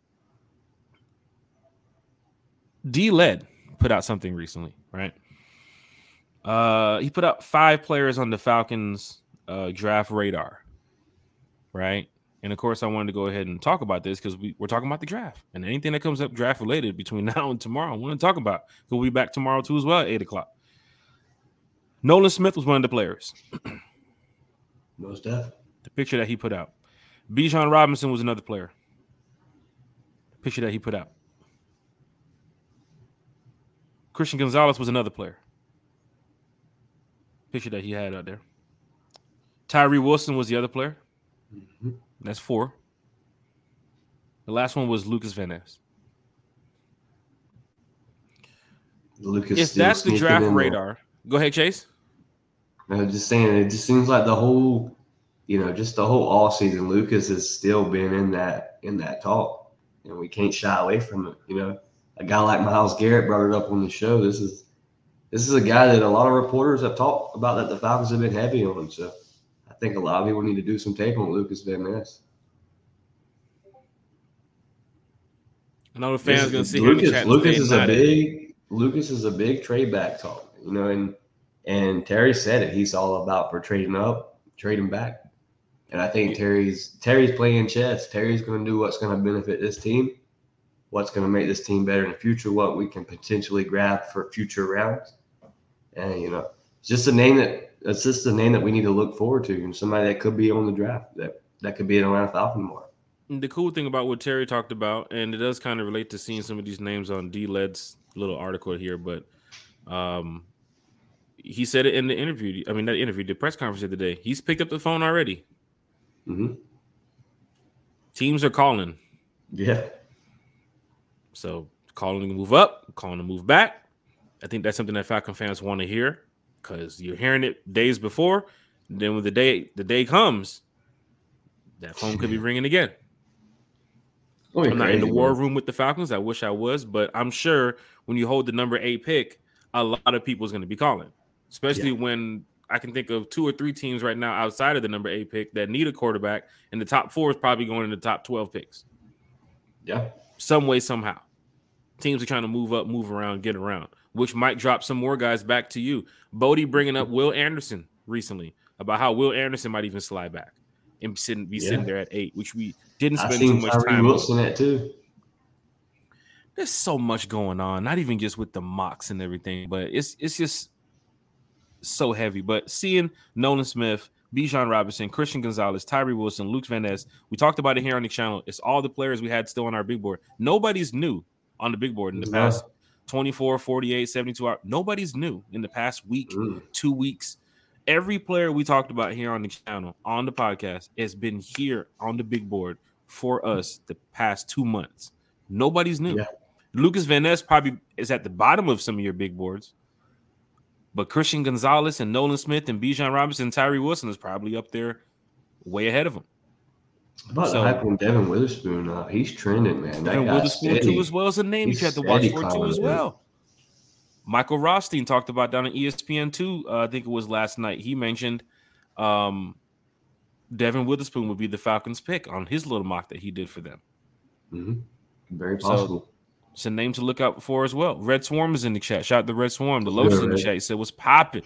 D Led put out something recently, right? Uh, he put out five players on the Falcons uh, draft radar, right? And of course, I wanted to go ahead and talk about this because we, we're talking about the draft and anything that comes up draft related between now and tomorrow. I want to talk about. We'll be back tomorrow too as well at eight o'clock. Nolan Smith was one of the players. Most definitely. The picture that he put out. Bijan Robinson was another player. The picture that he put out. Christian Gonzalez was another player. Picture that he had out there. Tyree Wilson was the other player. Mhm. That's four. The last one was Lukas Van Ness. Lukas If that's the draft radar, go ahead, Chase. I'm just saying, it just seems like the whole, you know, just the whole all season, Lukas has still been in that in that talk, and we can't shy away from it. You know, a guy like Miles Garrett brought it up on the show. This is this is a guy that a lot of reporters have talked about that the Falcons have been heavy on. So I think a lot of people need to do some tape on Lukas Van Ness. I know the fans This- gonna sit here in the Lukas. Lukas is a big Lukas is a big trade back talk, you know, and and Terry said it. He's all about for trading up, trading back. And I think Terry's Terry's playing chess. Terry's going to do what's going to benefit this team, what's going to make this team better in the future, what we can potentially grab for future rounds. And you know, it's just a name that it's just a name that we need to look forward to, and somebody that could be on the draft that that could be an Atlanta Falcon more. The cool thing about what Terry talked about, and it does kind of relate to seeing some of these names on D Led's little article here, but um, he said it in the interview. I mean, that interview, the press conference of the day. He's picked up the phone already. Mm-hmm. Teams are calling. Yeah. So calling to move up, calling to move back. I think that's something that Falcon fans want to hear because you're hearing it days before. Then when the day the day comes, that phone could be ringing again. I'm not in the war room with the Falcons. I wish I was, but I'm sure when you hold the number eight pick, a lot of people is going to be calling, especially yeah. when I can think of two or three teams right now outside of the number eight pick that need a quarterback, and the top four is probably going in the top 12 picks. Yeah. Some way, somehow. Teams are trying to move up, move around, get around, which might drop some more guys back to you. Bodie bringing up Will Anderson recently about how Will Anderson might even slide back and sitting, be yeah. sitting there at eight, which we didn't spend too much Tyree time Wilson on. at too. There's so much going on, not even just with the mocks and everything, but it's it's just so heavy. But seeing Nolan Smith, Bijan Robinson, Christian Gonzalez, Tyree Wilson, Luke Van Ness, we talked about it here on the channel. It's all the players we had still on our big board. Nobody's new on the big board in the past 24, 48, 72 hours. Nobody's new in the past week, mm. two weeks. Every player we talked about here on the channel, on the podcast, has been here on the big board for us the past two months. Nobody's new. Yeah. Lukas Van Ness probably is at the bottom of some of your big boards. But Christian Gonzalez and Nolan Smith and Bijan Robinson and Tyree Wilson is probably up there way ahead of him. About so, the hype on Devon Witherspoon, uh, he's trending, man. Devon Witherspoon steady. too, as well as a name he's you have to watch for too, as well. Michael Rothstein talked about down on ESPN too. Uh, I think it was last night. He mentioned um, Devon Witherspoon would be the Falcons' pick on his little mock that he did for them. Mm-hmm. Very possible. So, it's a name to look out for as well. Red Swarm is in the chat. Shout out to Red Swarm. The Lotus in the chat. He said, What's popping?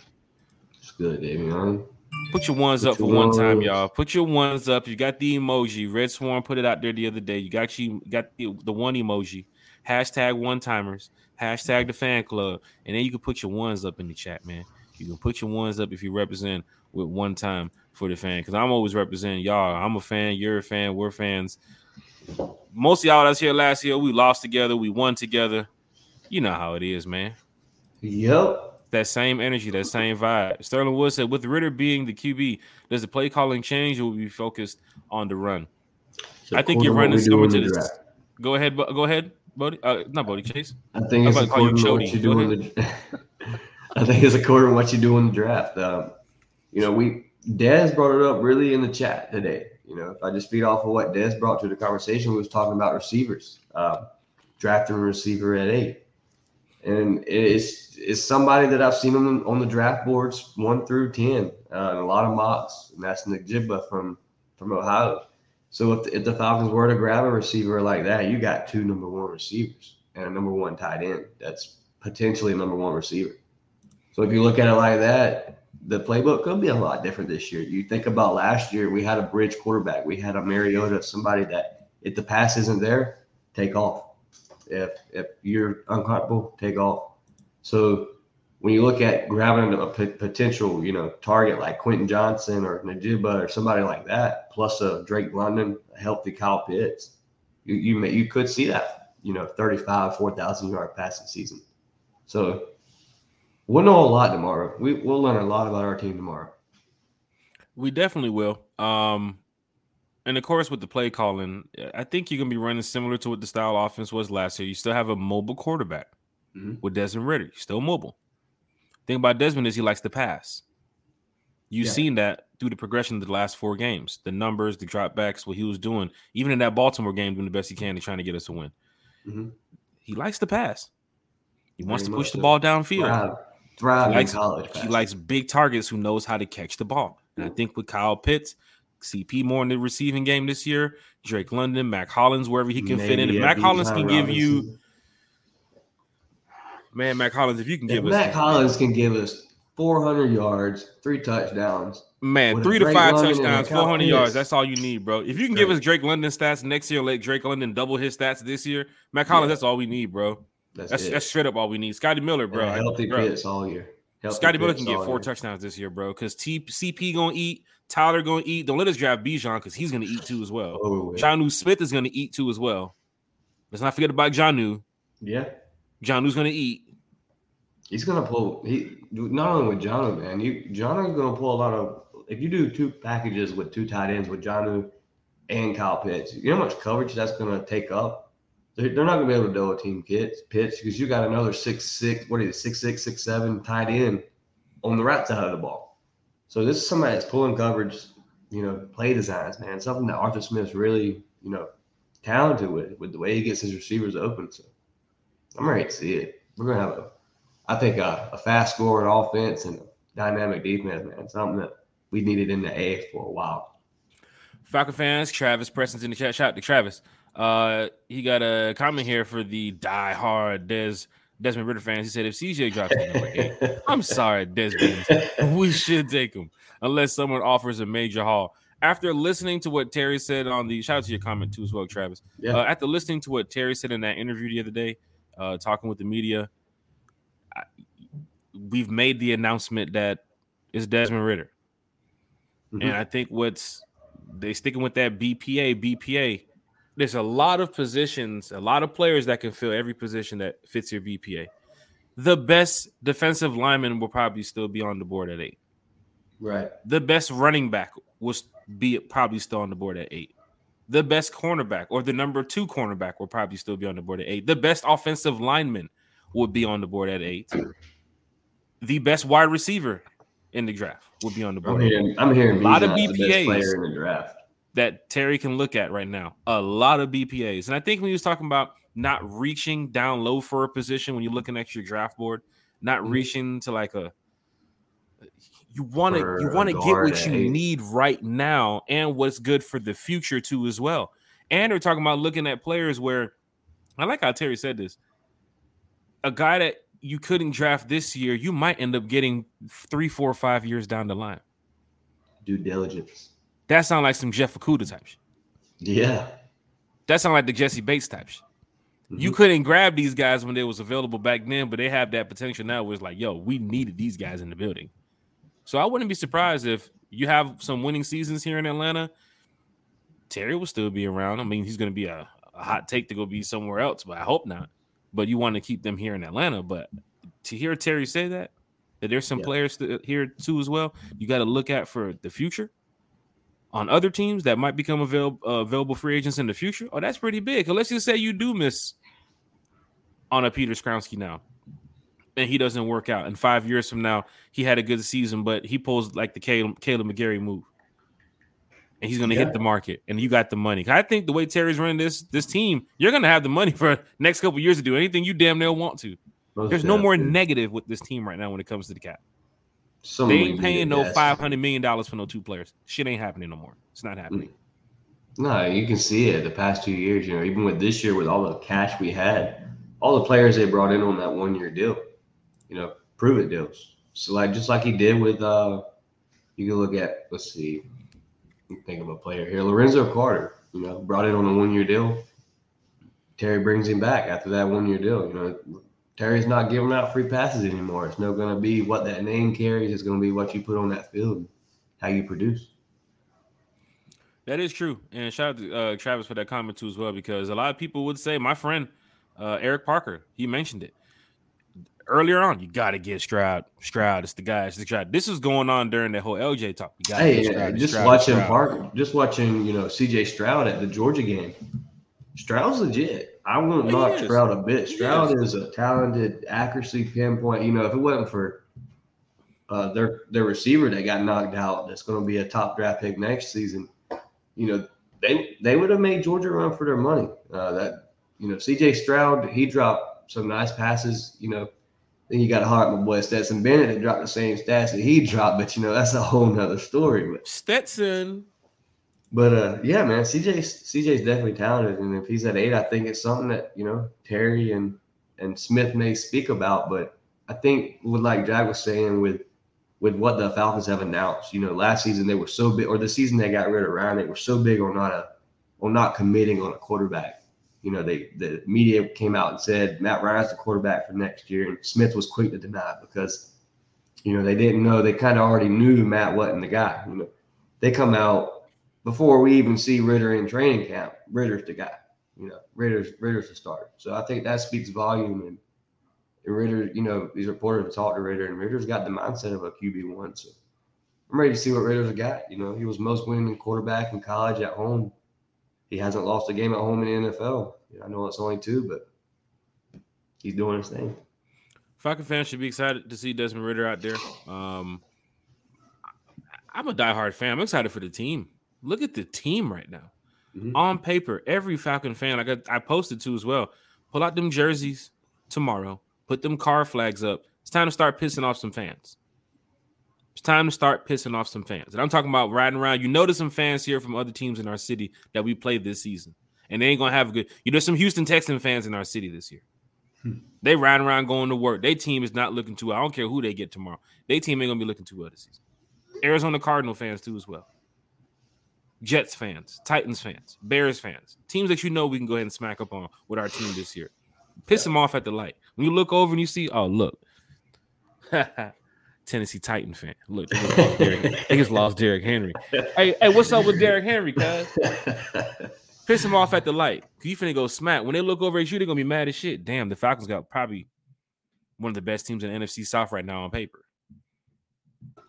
It's good, Davion. Put your ones Put up for one ones. time, y'all. Put your ones up. You got the emoji. Red Swarm put it out there the other day. You got you got the, the one emoji. Hashtag one timers. Hashtag the fan club. And then you can put your ones up in the chat, man. You can put your ones up if you represent with one time for the fan. Because I'm always representing y'all. I'm a fan. You're a fan. We're fans most of y'all that's here last year, we lost together, we won together. You know how it is, man. Yep. That same energy, that same vibe. Sterling Wood said, with Ridder being the QB, does the play calling change or will we be focused on the run? So I think you're running coming to this. Go ahead, go ahead, Bodie. Uh, not Bodie Chase. I think it's according to what you do in the. I think it's according to what you do in the draft. Um, you know, we Dez brought it up really in the chat today. You know, if I just feed off of what Des brought to the conversation, we was talking about receivers, uh, drafting a receiver at eight, and it's it's somebody that I've seen on the, on the draft boards one through ten, uh, a lot of mocks, and that's Njigba from from Ohio. So if the, if the Falcons were to grab a receiver like that, you got two number one receivers and a number one tight end. That's potentially a number one receiver. So if you look at it like that, the playbook could be a lot different this year. You think about last year, we had a bridge quarterback. We had a Mariota, somebody that if the pass isn't there, take off. If if you're uncomfortable, take off. So when you look at grabbing a p- potential, you know, target like Quentin Johnson or Njigba or somebody like that, plus a Drake London, a healthy Kyle Pitts, you you may, you could see that, you know, 35, 4,000 yard passing season. So We'll know a lot tomorrow. We we'll learn a lot about our team tomorrow. We definitely will. Um, and of course, with the play calling, I think you're gonna be running similar to what the style offense was last year. You still have a mobile quarterback mm-hmm. with Desmond Ridder, still mobile. Thing about Desmond is he likes to pass. You've yeah. seen that through the progression of the last four games, the numbers, the dropbacks, what he was doing, even in that Baltimore game, doing the best he can to trying to get us a win. Mm-hmm. He likes to pass. He wants Very to push the ball downfield. Wow thrive he likes, in college. He likes big targets who knows how to catch the ball. And I think with Kyle Pitts, CP more in the receiving game this year, Drake London, Mack Hollins, wherever he can Maybe fit in. If Mack Hollins can give you Man, Matt Hollins, if you can If give Matt us Hollins can give us 400 yards, three touchdowns. man three to five London touchdowns, four hundred yards, Pitts. that's all you need, bro. If you can give us Drake London stats next year, let Drake London double his stats this year. Matt Hollins, Yeah. that's all we need, bro. That's, That's that's straight up all we need. Scotty Miller, bro. And healthy bro. All year. Healthy Scotty Miller can get four year. touchdowns this year, bro. Because T CP gonna eat, Tyler gonna eat. Don't let us draft Bijan because he's gonna eat too as well. Oh, with. Jonnu Smith is gonna eat too as well. Let's not forget about Jonnu. Yeah. Jonnu's gonna eat. He's gonna pull. He not only with Jonnu, man. You Jonnu's gonna pull a lot of. If you do two packages with two tight ends with Jonnu and Kyle Pitts, you know how much coverage that's gonna take up. They're, they're not gonna be able to double team Pitts because you got another six six. What is it? Six six six seven tight end on the right side of the ball. So this is somebody that's pulling coverage. You know, play designs, man. Something that Arthur Smith's really, you know, talented with, with the way he gets his receivers open. So I'm ready to see it. We're gonna have a I think a, a fast scoring offense and dynamic defense, man. Something that we needed in the A for a while. Falcon fans, Travis Preston's in the chat. Shout out to Travis. Uh, he got a comment here for the die-hard Des Desmond Ridder fans. He said if CJ drops number eight, I'm sorry, Desmond. we should take him unless someone offers a major haul. After listening to what Terry said on the shout out to your comment too as well, Travis. Yeah. Uh, after listening to what Terry said in that interview the other day, uh, talking with the media, I, we've made the announcement that it's Desmond Ridder, Mhm. and I think what's they sticking with that BPA BPA. There's a lot of positions, a lot of players that can fill every position that fits your BPA. The best defensive lineman will probably still be on the board at eight right. the best running back will be probably still on the board at eight. The best cornerback or the number two cornerback will probably still be on the board at eight. The best offensive lineman would be on the board at eight. The best wide receiver in the draft will be on the I'm board. eight. hearing, I'm hearing A lot of Bijan's the best BPAs. Player in the draft. That Terry can look at right now. A lot of BPAs. And I think when he was talking about not reaching down low for a position when you're looking at your draft board, not Mhm. reaching to like a you want to you want to get what you need right now and what's good for the future too as well. And they're talking about looking at players where I like how Terry said this. A guy that you couldn't draft this year, you might end up getting three, four, five years down the line. Due diligence. That sounds like some Jeff Okudah type shit. Yeah. That sounds like the Jessie Bates type shit. You Mhm. couldn't grab these guys when they was available back then, but they have that potential now where it's like, yo, we needed these guys in the building. So I wouldn't be surprised if you have some winning seasons here in Atlanta. Terry will still be around. I mean, he's going to be a, a hot take to go be somewhere else, but I hope not. But you want to keep them here in Atlanta. But to hear Terry say that, that there's some Yeah. players here too as well, you got to look at for the future on other teams that might become available uh, available free agents in the future. Oh, that's pretty big. let's just say you do miss on a Peter Skoronski now, and he doesn't work out. And five years from now, he had a good season, but he pulls like the Kaleb, Kaleb McGary move, and he's going to Yeah. hit the market. And you got the money. I think the way Terry's running this this team, you're going to have the money for next couple years to do anything you damn near want to. Most There's no more negative with this team right now when it comes to the cap. Some They ain't paying no five hundred million dollars for no two players. Shit ain't happening no more. It's not happening. No, you can see it the past two years. You know, even with this year, with all the cash we had, all the players they brought in on that one year deal, you know, prove it deals. So like just like he did with uh, you can look at let's see, think of a player here, Lorenzo Carter. You know, brought in on a one year deal. Terry brings him back after that one year deal. You know, Terry's not giving out free passes anymore. It's not going to be what that name carries. It's going to be what you put on that field, how you produce. That is true. And shout out to uh, Travis for that comment too as well, because a lot of people would say my friend uh, Eric Parker, he mentioned it earlier on. You got to get Stroud. Stroud, it's the guy. It's the Stroud. This is going on during the whole LJ talk. You got to Hey, Stroud. just Stroud, watching Stroud. Park, just watching you know C.J. Stroud at the Georgia game. Stroud's legit. I wouldn't knock. Stroud a bit. He Stroud is a talented accuracy pinpoint. You know, if it wasn't for uh, their their receiver that got knocked out, that's going to be a top draft pick next season. You know, they they would have made Georgia run for their money. Uh, that you know, C.J. Stroud he dropped some nice passes. You know, then you got to heart my boy Stetson Bennett that dropped the same stats that he dropped, but you know that's a whole nother story. But Stetson. But uh, yeah, man, CJ CJ's definitely talented, and if he's at eight, I think it's something that you know Terry and and Smith may speak about, but I think what like Jack was saying with with what the Falcons have announced, you know, last season they were so big, or the season they got rid of Ryan, they were so big on not a on not committing on a quarterback. You know, they the media came out and said Matt Ryan's the quarterback for next year, and Smith was quick to deny it because you know they didn't know they kind of already knew Matt wasn't the guy. You know, they come out before we even see Ridder in training camp. Ridder's the guy. You know, Ridder's Ridder's the starter. So I think that speaks volume. And, Ridder, you know, these reporters have talked to Ridder, and Ridder's got the mindset of a QB one. So I'm ready to see what Ridder's got. You know, he was most winning quarterback in college at home. He hasn't lost a game at home in the NFL. I know it's only two, but he's doing his thing. Falcon fans should be excited to see Desmond Ridder out there. Um, I'm a diehard fan. I'm excited for the team. Look at the team right now. Mm-hmm. On paper, every Falcon fan, I I posted to as well. Pull out them jerseys tomorrow. Put them car flags up. It's time to start pissing off some fans. It's time to start pissing off some fans. And I'm talking about riding around. You notice some fans here from other teams in our city that we played this season. And they ain't gonna have a good. You know, some Houston Texan fans in our city this year. Hmm. They riding around going to work. Their team is not looking too. I don't care who they get tomorrow. Their team ain't gonna be looking too well this season. Arizona Cardinal fans too as well. Jets fans, Titans fans, Bears fans, teams that you know we can go ahead and smack up on with our team this year. Piss them off at the light. When you look over and you see, oh look, Tennessee Titan fan. Look, they just lost Derrick Henry. Hey, hey, what's up with Derrick Henry, cuz? Piss them off at the light. You finna go smack. When they look over at you, they're gonna be mad as shit. Damn, the Falcons got probably one of the best teams in the NFC South right now on paper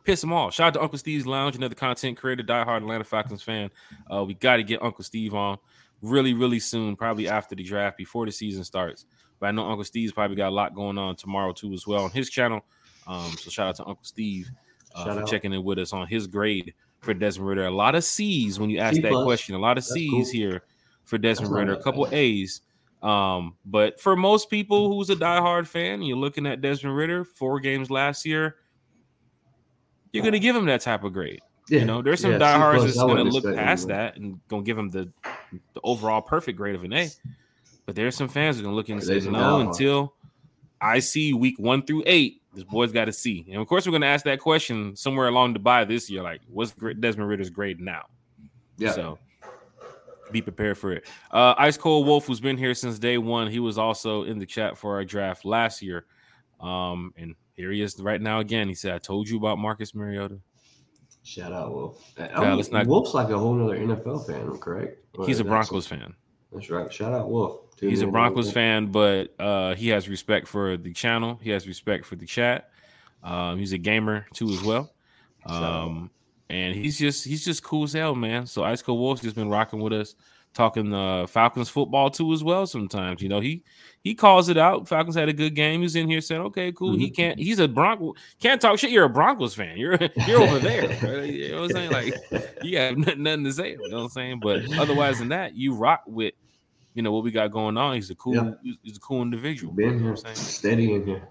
piss them off. Shout out to Uncle Steve's Lounge, another content creator, diehard Atlanta Falcons fan. Uh, we got to get Uncle Steve on really, really soon, probably after the draft, before the season starts. But I know Uncle Steve's probably got a lot going on tomorrow too, as well on his channel. Um, so shout out to Uncle Steve uh, for out. checking in with us on his grade for Desmond Ridder. A lot of C's when you ask C that plus. question. A lot of That's C's cool. here for Desmond Ridder. A couple A's. Um, but for most people who's a diehard fan, you're looking at Desmond Ridder, four games last year you're going to give him that type of grade. Yeah. You know, there's some yeah, diehards that's going to look past that and going to give him the, the overall perfect grade of an A. But there's some fans that are going to look and say, no, until I see week one through eight, this boy's got to see. And of course, we're going to ask that question somewhere along the buy this year like, what's Desmond Ridder's grade now? Yeah. So be prepared for it. Uh, Ice Cold Wolf, who's been here since day one, he was also in the chat for our draft last year. Um, and here he is right now again. He said, "I told you about Marcus Mariota." Shout out Wolf. Yeah, not... Wolf's like a whole other NFL fan, correct? He's a Broncos fan. That's right. Shout out Wolf. He's a Broncos fan, but uh, he has respect for the channel. He has respect for the chat. Um, he's a gamer too as well. Um, and he's just he's just cool as hell, man. So Ice Cold Wolf's just been rocking with us talking uh, Falcons football too as well. Sometimes you know he he calls it out. Falcons had a good game. He's in here saying, "Okay, cool." Mm-hmm. He can't. He's a Bronco. Can't talk shit. You're a Broncos fan. You're you're over there. Right? You know what I'm saying? Like you have nothing to say. You know what I'm saying? But otherwise than that, you rock with you know what we got going on. He's a cool. Yeah. He's a cool individual. Been here, you know what I'm saying? steady in here.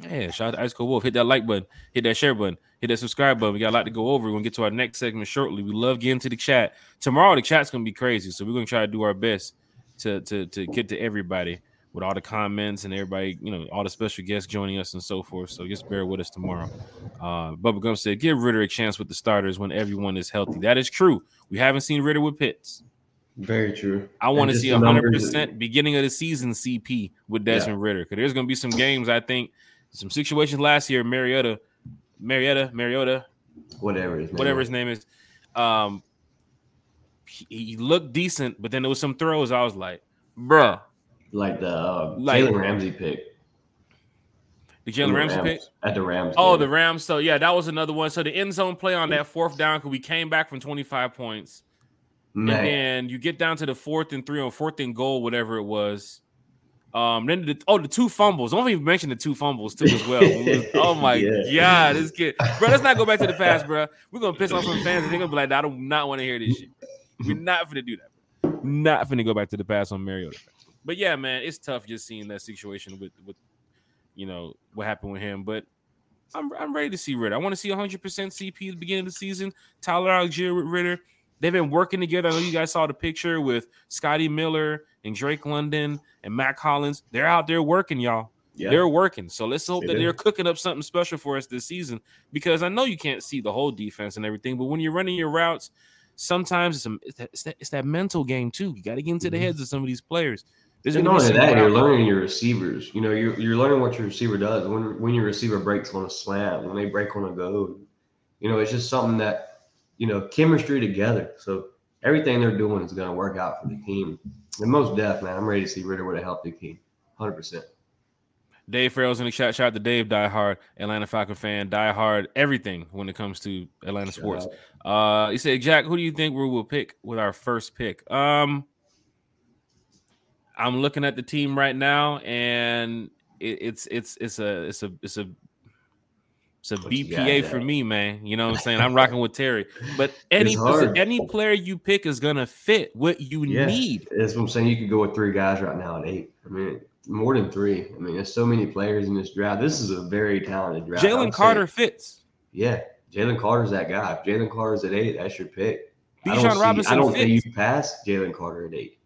Yeah, shout out to Ice Cold Wolf. Hit that like button, hit that share button, hit that subscribe button. We got a lot to go over. We're gonna get to our next segment shortly. We love getting to the chat. Tomorrow the chat's gonna be crazy, so we're gonna try to do our best to to to get to everybody with all the comments and everybody, you know, all the special guests joining us and so forth. So just bear with us tomorrow. Uh Bubba Gum said, give Ridder a chance with the starters when everyone is healthy. That is true. We haven't seen Ridder with Pitts. Very true. I want to see a hundred percent beginning of the season CP with Desmond yeah. Ridder because there's gonna be some games I think some situations last year. Mariota, Marietta, Mariota, whatever his whatever his name is. Um, he, he, looked decent, but then there was some throws. I was like, bruh, like the uh, like, Jalen Ramsey pick. The Jalen Ramsey Rams, pick at the Rams. Oh, game. the Rams. So yeah, that was another one. So the end zone play on that fourth down because we came back from 25 points. Man. And then you get down to the fourth and three or fourth and goal, whatever it was. Um, then the oh the two fumbles. Don't even mention the two fumbles too as well. oh my yeah. god, this kid, bro. Let's not go back to the past, bro. We're gonna piss off some fans and they're gonna be like, I do not want to hear this shit. We're not gonna do that. Bro. Not gonna go back to the past on Mariota. But yeah, man, it's tough just seeing that situation with with you know what happened with him. But I'm I'm ready to see Ridder. I want to see 100 percent CP at the beginning of the season. Tyler Allgeier with Ridder. They've been working together. I know you guys saw the picture with Scotty Miller and Drake London and Matt Collins. They're out there working, y'all. Yeah. They're working. So let's hope that they're cooking up something special for us this season because I know you can't see the whole defense and everything, but when you're running your routes, sometimes it's, a, it's, that, it's, that, mental game too. You got to get into the mm-hmm. heads of some of these players. There's and not only that, you're learning your receivers. You know, you're, you're learning what your receiver does. When when your receiver breaks on a slant, when they break on a go, you know, it's just something that, you know, chemistry together. So everything they're doing is going to work out for the team. And most def, man, I'm ready to see Ridder with a healthy team. 100%. Dave Farrell's in the chat. Shout out to Dave, diehard Atlanta Falcon fan, diehard everything when it comes to Atlanta Shout sports. Out. Uh, he said, Jack, who do you think we will pick with our first pick? Um, I'm looking at the team right now, and it, it's it's it's a it's a it's a it's a what BPA for me, man. You know what I'm saying? I'm rocking with Terry. But any any player you pick is gonna fit what you yeah, need. That's what I'm saying. You could go with three guys right now at eight. I mean, more than three. I mean, there's so many players in this draft. This is a very talented draft. Jalen Carter fits. Yeah, Jalen Carter's that guy. If Jalen Carter's at eight, that's your pick. Bijan Robinson. I don't fits. think you pass Jalen Carter at eight.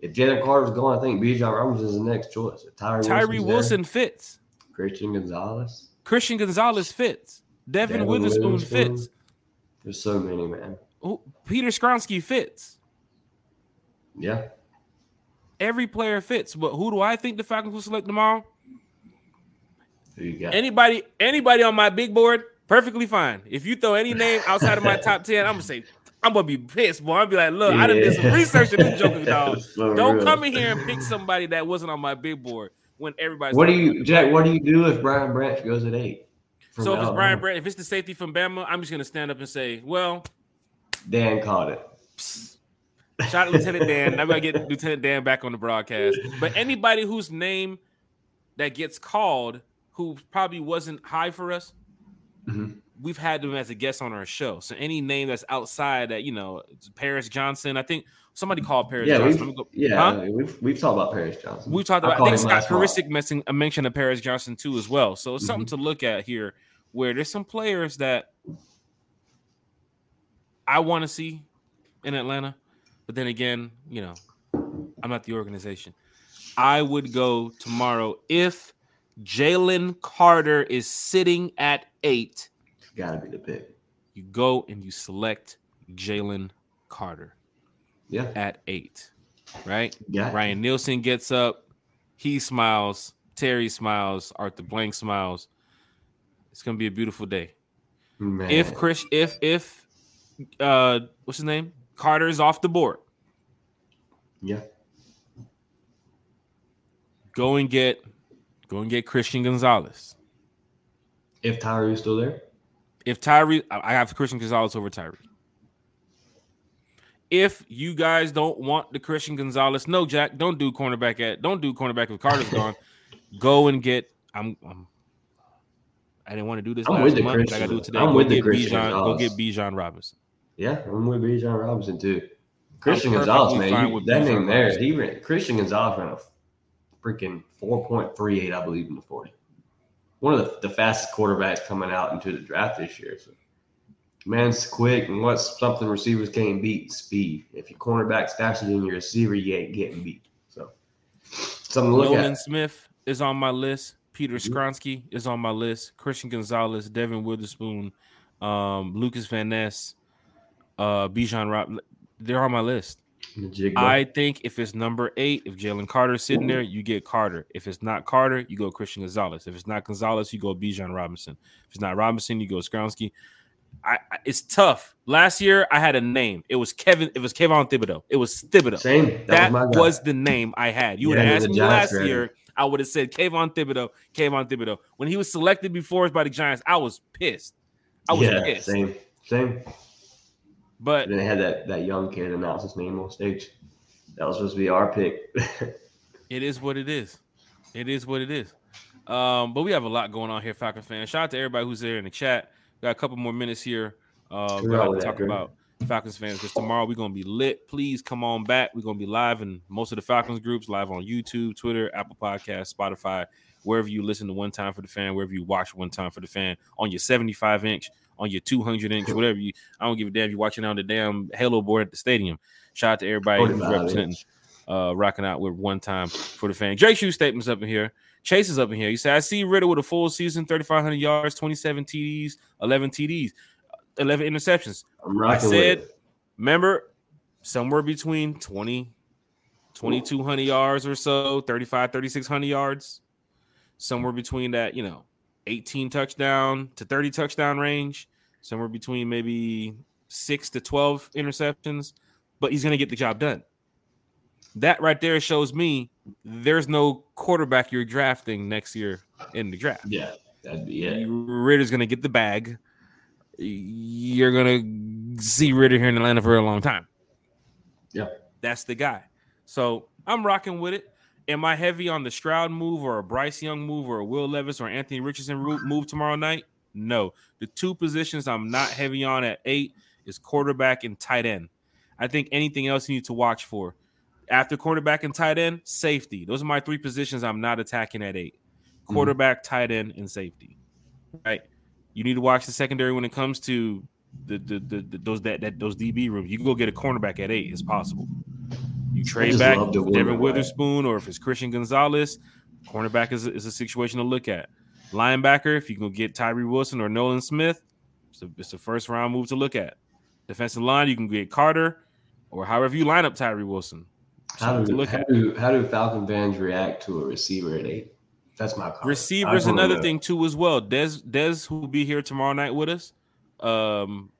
If Jalen Carter's gone, I think Bijan Robinson is the next choice. If Tyree, Tyree Wilson there, fits. Christian Gonzalez. Christian Gonzalez fits. Devon, Devon Witherspoon, Witherspoon, fits. There's so many, man. Oh, Peter Skoronski fits. Yeah. Every player fits. But who do I think the Falcons will select tomorrow? Who you got? Anybody, anybody on my big board, perfectly fine. If you throw any name outside of my top 10, I'm gonna say I'm gonna be pissed, boy. I'll be like, look, yeah. I done did some research in this joker dog. so Don't real. come in here and pick somebody that wasn't on my big board when everybody's. What do you, Jack? What do you do if Brian Branch goes at eight? So if it's Brian Branch, if it's the safety from Bama, I'm just gonna stand up and say, well, Dan caught it. Shout out Lieutenant Dan. I'm gonna get Lieutenant Dan back on the broadcast. But anybody whose name that gets called, who probably wasn't high for us, mm-hmm we've had them as a guest on our show. So any name that's outside that, you know, Paris Johnson, I think somebody called Paris yeah, Johnson. We've, go, yeah, huh? we've we've talked about Paris Johnson. We've talked about I, I think Scott Carasik mentioned a mention of Paris Johnson too as well. So it's mm-hmm. something to look at here where there's some players that I want to see in Atlanta, but then again, you know, I'm not the organization. I would go tomorrow if Jalen Carter is sitting at eight Got to be the pick. You go and you select Jalen Carter. Yeah. At eight, right? Yeah. Ryan Nielsen gets up. He smiles. Terry smiles. Arthur Blank smiles. It's gonna be a beautiful day. Man. If Chris, if if uh, what's his name? Carter is off the board. Yeah. Go and get, go and get Christian Gonzalez. If Tyree's still there if Tyree, I have Christian Gonzalez over Tyree. If you guys don't want the Christian Gonzalez, no, Jack, don't do cornerback at, don't do cornerback if Carter's gone. Go and get. I'm, I'm. I didn't want to do this I'm last month, but I do it today. I'm go with get Bijan. Go get Bijan Robinson. Yeah, I'm with Bijan Robinson too. Christian Gonzalez, man, you, that name there. He ran Christian Gonzalez ran a freaking 4.38, I believe, in the 40 one of the, the fastest quarterbacks coming out into the draft this year. So, man's quick, and what's something receivers can't beat? Speed. If your cornerback's faster than your receiver, you ain't getting beat. So, something to look Nolan at. Smith is on my list. Peter mm-hmm. Is on my list. Christian Gonzalez, Devon Witherspoon, um, Lukas Van Ness, uh, Bijan Rob. They're on my list. I think if it's number eight, if Jalen Carter's sitting there, you get Carter. If it's not Carter, you go Christian Gonzalez. If it's not Gonzalez, you go Bijan Robinson. If it's not Robinson, you go Skoronski. I, I, it's tough. Last year I had a name. It was Kevin. It was Kayvon Thibodeaux. It was Thibodeaux. Same. That, that was, was, the name I had. You yeah, would have asked me last year. I would have said Kayvon Thibodeaux. Kayvon Thibodeaux. When he was selected before us by the Giants, I was pissed. I was yeah, pissed. Same. Same. But then they had that that young kid announce his name on stage. That was supposed to be our pick. it is what it is. It is what it is. Um, but we have a lot going on here, Falcon fans. Shout out to everybody who's there in the chat. Got a couple more minutes here. Uh, we're going to talk about Falcons fans because tomorrow we're gonna be lit. Please come on back. We're gonna be live in most of the Falcons groups, live on YouTube, Twitter, Apple Podcast, Spotify, wherever you listen to One Time for the Fan, wherever you watch One Time for the Fan on your 75 inch on your 200 inch, whatever you. I don't give a damn if you're watching on the damn Halo board at the stadium. Shout out to everybody who's representing, uh, rocking out with one time for the fan. Drake Shoe statements up in here. Chase is up in here. He said, I see Ridder with a full season, 3,500 yards, 27 TDs, 11 TDs, 11 interceptions. i said, remember, somewhere between 20, 2,200 yards or so, 35, 3,600 yards, somewhere between that, you know, 18 touchdown to 30 touchdown range, somewhere between maybe six to 12 interceptions, but he's going to get the job done. That right there shows me there's no quarterback you're drafting next year in the draft. Yeah, that'd be it. Ridder's gonna get the bag. You're gonna see Ridder here in Atlanta for a long time. Yeah, that's the guy. So I'm rocking with it. Am I heavy on the Stroud move or a Bryce Young move or a Will Levis or Anthony Richardson move tomorrow night? No. The two positions I'm not heavy on at eight is quarterback and tight end. I think anything else you need to watch for after quarterback and tight end, safety. Those are my three positions I'm not attacking at eight. Mm-hmm. Quarterback, mm-hmm. tight end, and safety. Right. You need to watch the secondary when it comes to the, the, the, the those that, that those DB rooms. You can go get a cornerback at eight. It's possible. You trade back Devon Witherspoon, or if it's Christian Gonzalez, cornerback is a, is a situation to look at. Linebacker, if you can get Tyree Wilson or Nolan Smith, it's a, it's a first round move to look at. Defensive line, you can get Carter, or however you line up Tyree Wilson. How do, how do how do Falcon fans react to a receiver at eight? That's my comment. Receivers another thing too as well. Des Des who will be here tomorrow night with us. Um,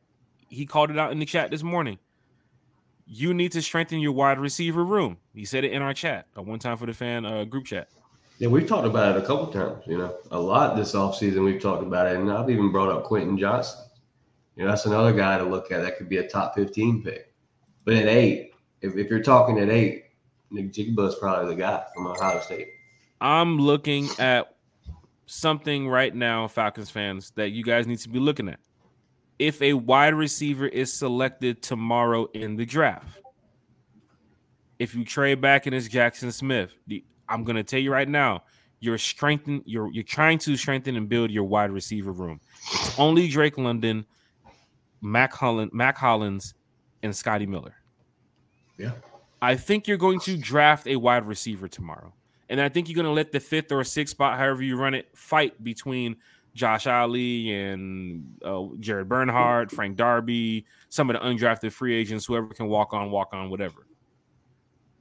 he called it out in the chat this morning. You need to strengthen your wide receiver room. He said it in our chat, a one time for the fan uh, group chat. Yeah, we've talked about it a couple times. You know, a lot this offseason we've talked about it, and I've even brought up Quentin Johnson. You know, that's another guy to look at. That could be a top fifteen pick. But at eight, if, if you're talking at eight, Nick is probably the guy from Ohio State. I'm looking at something right now, Falcons fans, that you guys need to be looking at. If a wide receiver is selected tomorrow in the draft, if you trade back and it's Jaxon Smith, I'm gonna tell you right now, you're strengthening, you're you're trying to strengthen and build your wide receiver room. It's only Drake London, Mac Holland, Mack Hollins, and Scotty Miller. Yeah. I think you're going to draft a wide receiver tomorrow. And I think you're going to let the fifth or sixth spot, however you run it, fight between Josh Ali and uh, Jared Bernhardt, Frank Darby, some of the undrafted free agents, whoever can walk on, walk on, whatever.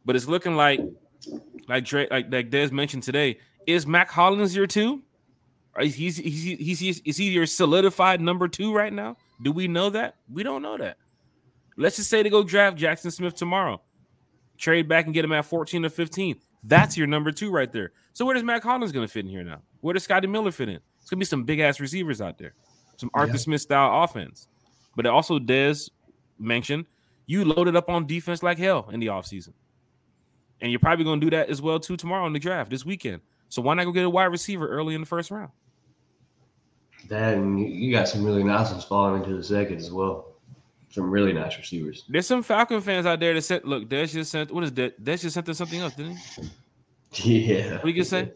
But it's looking like, like Dre, like, like Des mentioned today, is Mack Hollins your two? He's, he's, he's, he's, is he your solidified number two right now? Do we know that? We don't know that. Let's just say to go draft Jaxon Smith tomorrow trade back and get him at 14 or 15. That's your number two right there. So where does Mack Hollins going to fit in here now? Where does Scotty Miller fit in? It's to be some big ass receivers out there, some Arthur yeah. Smith style offense. But it also, Des mentioned you loaded up on defense like hell in the offseason. And you're probably going to do that as well too tomorrow in the draft this weekend. So why not go get a wide receiver early in the first round? That and you got some really nice ones falling into the second as well some really nice receivers. There's some Falcon fans out there that said, "Look, Des just sent what is that? Des just sent us something else, didn't he?" Yeah. What you can say?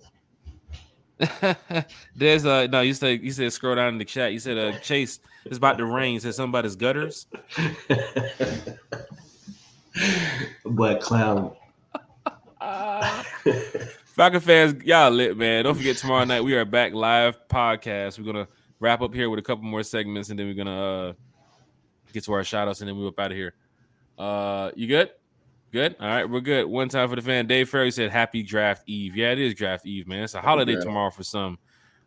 There's uh no, you said you said scroll down in the chat. You said uh Chase it's about to rain. Said something about his gutters. but clown. Falcon fans, y'all lit, man. Don't forget tomorrow night we are back live podcast. We're gonna wrap up here with a couple more segments and then we're gonna uh get to our shout outs and then we up out of here. Uh, you good? Good. All right, we're good. One time for the fan. Dave Ferry said, "Happy Draft Eve." Yeah, it is Draft Eve, man. It's a holiday tomorrow for some.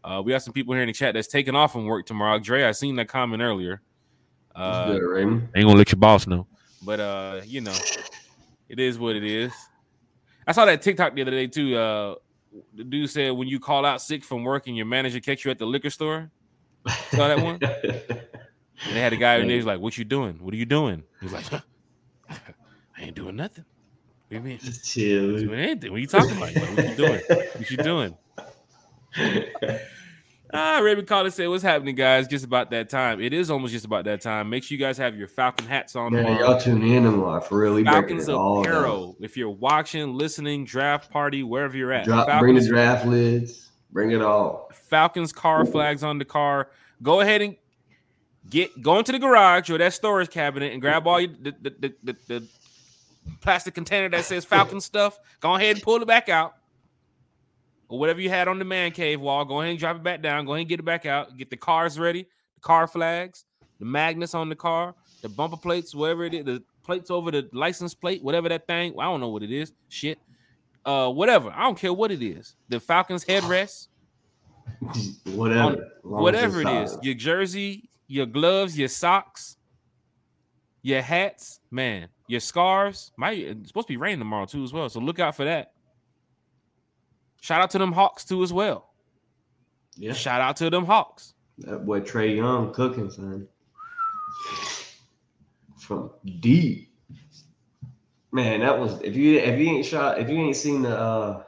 Uh, we got some people here in the chat that's taking off from work tomorrow. Dre, I seen that comment earlier. Uh, good, Raymond. Ain't gonna let your boss know, but uh, you know, it is what it is. I saw that TikTok the other day too. Uh, the dude said when you call out sick from work and your manager catch you at the liquor store. Saw that one. And they had a guy in there. He's like, "What you doing? What are you doing?" He's like, "I ain't doing nothing." What do you mean? Just chill. Doing anything. What are you talking about? Like, what you doing? What you doing? ah, Raymond Collins said, "What's happening, guys? Just about that time. It is almost just about that time. Make sure you guys have your Falcon hats on. Man, y'all tune in tomorrow for really Falcons apparel. If you're watching, listening, draft party, wherever you're at, Drop, Falcons, bring the draft lids. Bring it all. Falcons car flags on the car. Go ahead and Get go into the garage or that storage cabinet and grab all your, the, the, the, the plastic container that says Falcon stuff. Go ahead and pull it back out. Or whatever you had on the man cave wall, go ahead and drop it back down. Go ahead and get it back out. Get the cars ready, the car flags, the magnets on the car, the bumper plates, whatever it is, the plates over the license plate, whatever that thing. I don't know what it is. Shit. Uh, whatever. I don't care what it is. The Falcons headrest. whatever. Whatever it is. Your jersey, your gloves, your socks, your hats, man, your scarves. Might it's supposed to be raining tomorrow too as well. So look out for that. Shout out to them Hawks too as well. Yeah. Shout out to them Hawks. That boy Trae Young cooking, son. From deep. Man, that was if you if you ain't shot if you ain't seen the uh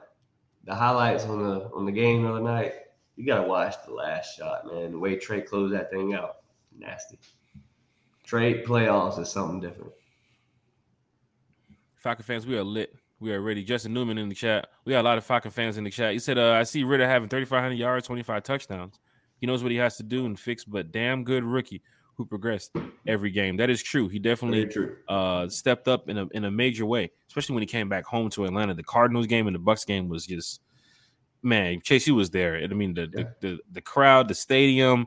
the highlights on the on the game the other night, you gotta watch the last shot, man. The way Trae closed that thing out. Nasty. Trae playoffs is something different. Falcon fans, we are lit. We are ready. Justin Newman in the chat. We got a lot of Falcon fans in the chat. He said, uh, I see Ridder having 3,500 yards, 25 touchdowns. He knows what he has to do and fix, but damn good rookie who progressed every game. That is true. He definitely true. uh, stepped up in a in a major way, especially when he came back home to Atlanta. The Cardinals game and the Bucks game was just man. Chase, you was there. I mean, the, Yeah. the, the the crowd, the stadium,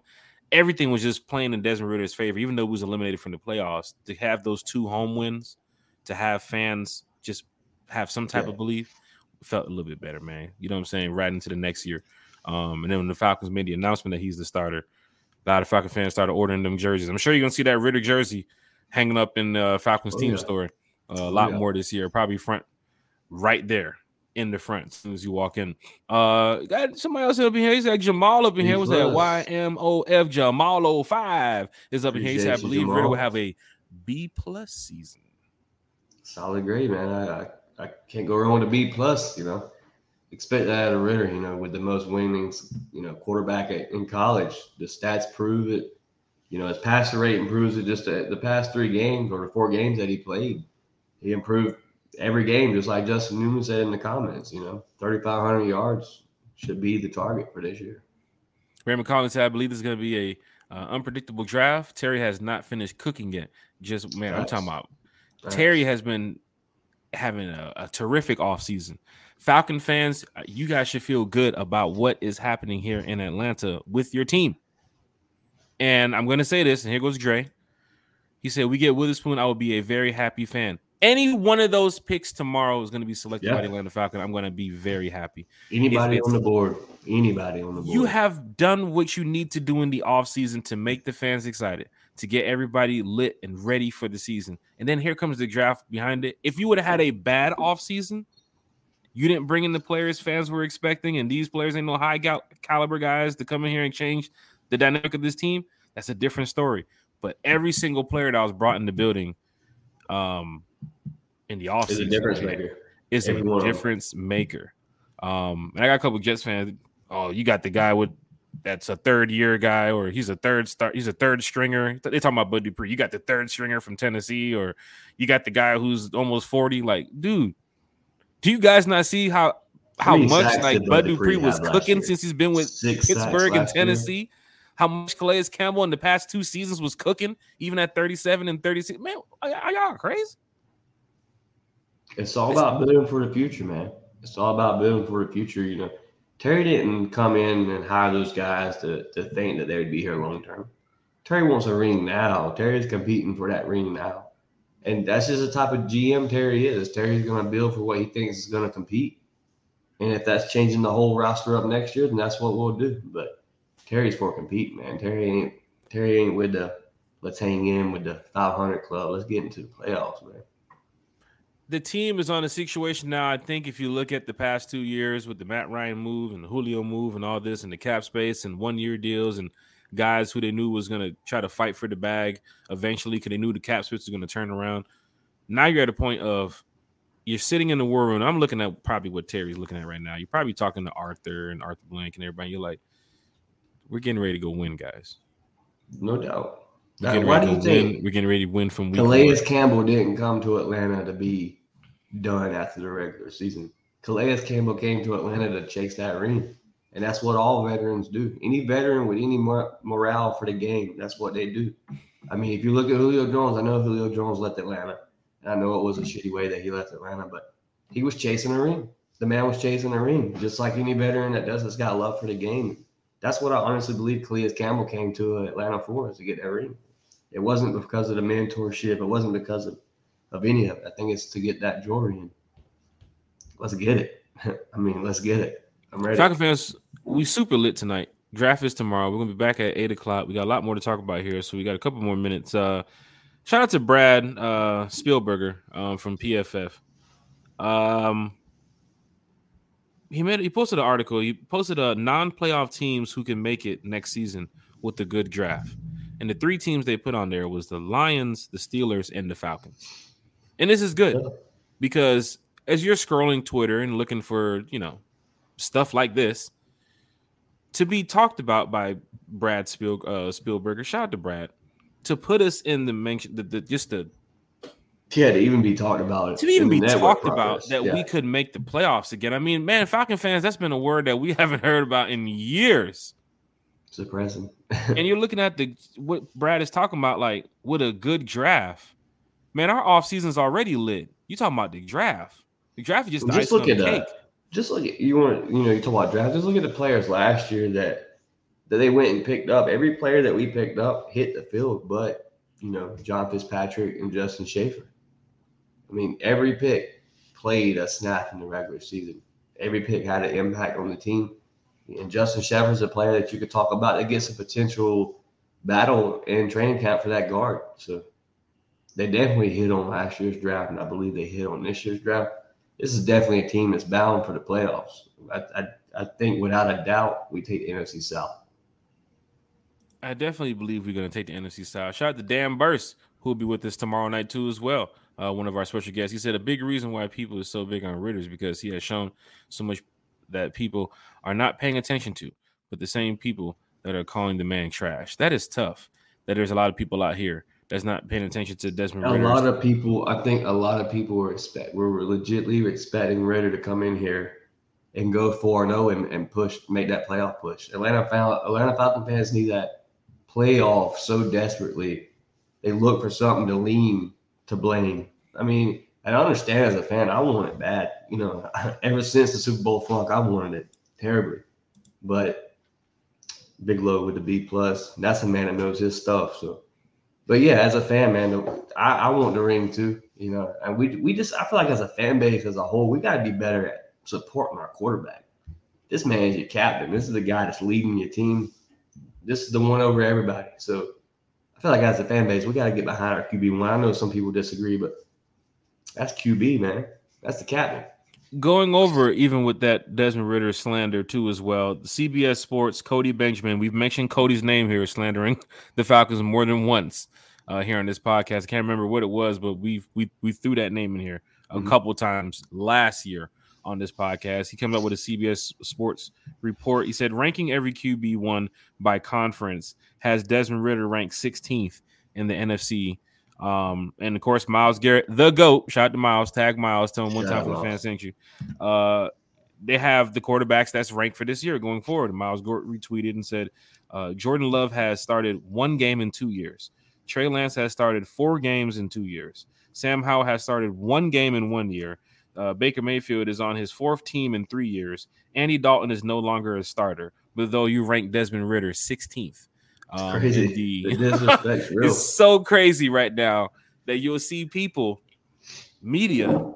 everything was just playing in Desmond Ridder's favor. Even though he was eliminated from the playoffs, to have those two home wins, to have fans just have some type Yeah. of belief, felt a little bit better, man. You know what I'm saying? Right into the next year. Um, and then when the Falcons made the announcement that he's the starter, a lot of Falcon fans started ordering them jerseys. I'm sure you're gonna see that Ridder jersey hanging up in uh, Falcons Oh, team yeah. store uh, a Oh, lot yeah. more this year. Probably front right there in the front as soon as you walk in. Uh, got somebody else up in here. He's like Jamal up in B here. Was that. Y M O F Jamal 05 is up in here. He said, I believe Ridder will have a B plus season. Solid grade, man. I, I I can't go wrong with a B plus. You know, expect that out of Ridder. You know, with the most winnings, you know, quarterback in college. The stats prove it. You know, his passer rate improves it. Just the, the past three games or the four games that he played, he improved every game, just like Justin Newman said in the comments. You know, thirty five hundred yards should be the target for this year. Raymond Collins said, I believe this is going to be a uh, unpredictable draft. Terry has not finished cooking yet. Just man, I'm talking about Facts. Terry has been having a, a terrific offseason. Falcon fans, uh, you guys should feel good about what is happening here in Atlanta with your team. And I'm going to say this, and here goes Dre. He said, We get Witherspoon, I will be a very happy fan. Any one of those picks tomorrow is going to be selected by Yeah. the Atlanta Falcon. I'm going to be very happy. Anybody on the board, anybody on the board. You have done what you need to do in the offseason to make the fans excited, to get everybody lit and ready for the season. And then here comes the draft behind it. If you would have had a bad offseason, you didn't bring in the players fans were expecting, and these players ain't no high gal- caliber guys to come in here and change the dynamic of this team, that's a different story. But every single player that was brought in the building um, in the offseason is a difference maker. is a one of 'em. difference maker. Um, and I got a couple Jets fans. Oh, you got the guy with that's a third year guy, or he's a third start, he's a third stringer. They talking about Bud Dupree. You got the third stringer from Tennessee, or you got the guy who's almost 40. Like, dude, do you guys not see how how many much like Bud Bud Dupree Dupree was cooking year? since he's been with Six Pittsburgh and last year. Tennessee? How much Calais Campbell in the past two seasons was cooking, even at 37 and 36? Man, are, are y'all crazy? It's all about building for the future, man. It's all about building for the future. You know, Terry didn't come in and hire those guys to, to think that they would be here long term. Terry wants a ring now. Terry's competing for that ring now. And that's just the type of GM Terry is. Terry's going to build for what he thinks is going to compete. And if that's changing the whole roster up next year, then that's what we'll do. But Terry's for competing, man. Terry ain't Terry ain't with the let's hang in with the 500 club. Let's get into the playoffs, man. The team is on a situation now. I think if you look at the past two years with the Matt Ryan move and the Julio move and all this and the cap space and one year deals and guys who they knew was going to try to fight for the bag eventually because they knew the cap space was going to turn around. Now you're at a point of you're sitting in the war room. I'm looking at probably what Terry's looking at right now. You're probably talking to Arthur and Arthur Blank and everybody. You're like, we're getting ready to go win, guys. No doubt. We're Now, getting why ready do to you win. think We're getting ready to win from Calais. Campbell didn't come to Atlanta to be done after the regular season? Calais Campbell came to Atlanta to chase that ring. And that's what all veterans do. Any veteran with any mor- morale for the game, that's what they do. I mean, if you look at Julio Jones, I know Julio Jones left Atlanta. And I know it was a shitty way that he left Atlanta, but he was chasing a ring. The man was chasing a ring, just like any veteran that does. Has got love for the game. That's what I honestly believe Calais Campbell came to Atlanta for, is to get that ring. It wasn't because of the mentorship. It wasn't because of, of any of it. I think it's to get that jewelry. And let's get it. I mean, let's get it. I'm ready. Falcon fans, we super lit tonight. Draft is tomorrow. We're gonna be back at eight o'clock. We got a lot more to talk about here, so we got a couple more minutes. Uh, shout out to Brad uh, Spielberger um, from PFF. Um, he made he posted an article. He posted a non-playoff teams who can make it next season with a good draft. And the three teams they put on there was the Lions, the Steelers, and the Falcons. And this is good because as you're scrolling Twitter and looking for, you know, stuff like this to be talked about by Brad Spiel, uh, Spielberger, shout out to Brad, to put us in the mention, the, the just the yeah, to even be talked about, to even be talked about that yeah. we could make the playoffs again. I mean, man, Falcon fans, that's been a word that we haven't heard about in years. Surprising. and you're looking at the what Brad is talking about, like with a good draft. Man, our off season's already lit. You talking about the draft? The draft is just the just look at cake. Uh, just look at you want you know you talk about draft. Just look at the players last year that that they went and picked up. Every player that we picked up hit the field, but you know John Fitzpatrick and Justin Shaffer. I mean, every pick played a snap in the regular season. Every pick had an impact on the team. And Justin Shepard's a player that you could talk about that gets a potential battle in training camp for that guard. So they definitely hit on last year's draft, and I believe they hit on this year's draft. This is definitely a team that's bound for the playoffs. I, I, I think without a doubt, we take the NFC South. I definitely believe we're going to take the NFC South. Shout out to Dan Burst, who will be with us tomorrow night too, as well. Uh, one of our special guests. He said a big reason why people are so big on Ridder's because he has shown so much that people are not paying attention to, but the same people that are calling the man trash. That is tough. That there's a lot of people out here that's not paying attention to Desmond. A lot of people, I think, a lot of people were expect were legitly expecting Ridder to come in here and go four zero oh and push, make that playoff push. Atlanta found Atlanta Falcon fans need that playoff so desperately. They look for something to lean to blame. I mean, I understand as a fan, I want it bad. You know, ever since the Super Bowl flunk, I wanted it terribly. But Big Low with the B plus, that's a man that knows his stuff. So, but yeah, as a fan, man, I, I want the ring too. You know, and we we just I feel like as a fan base as a whole, we got to be better at supporting our quarterback. This man is your captain. This is the guy that's leading your team. This is the one over everybody. So I feel like as a fan base, we got to get behind our QB one. I know some people disagree, but that's QB, man. That's the captain. Going over even with that Desmond Ridder slander too as well. CBS Sports, Cody Benjamin. We've mentioned Cody's name here, slandering the Falcons more than once uh, here on this podcast. I can't remember what it was, but we we we threw that name in here a mm-hmm. couple times last year on this podcast. He came up with a CBS Sports report. He said ranking every QB one by conference has Desmond Ridder ranked 16th in the NFC um, and of course, Myles Garrett, the GOAT. Shout out to Myles, tag Myles, tell him one time for the fans sent you. Uh, they have the quarterbacks that's ranked for this year going forward. Myles Garrett retweeted and said, uh, Jordan Love has started one game in two years. Trey Lance has started four games in two years. Sam Howell has started one game in one year. Uh, Baker Mayfield is on his fourth team in three years. Andy Dalton is no longer a starter, but though you rank Desmond Ridder 16th. Um, crazy. The, it's so crazy right now that you'll see people, media,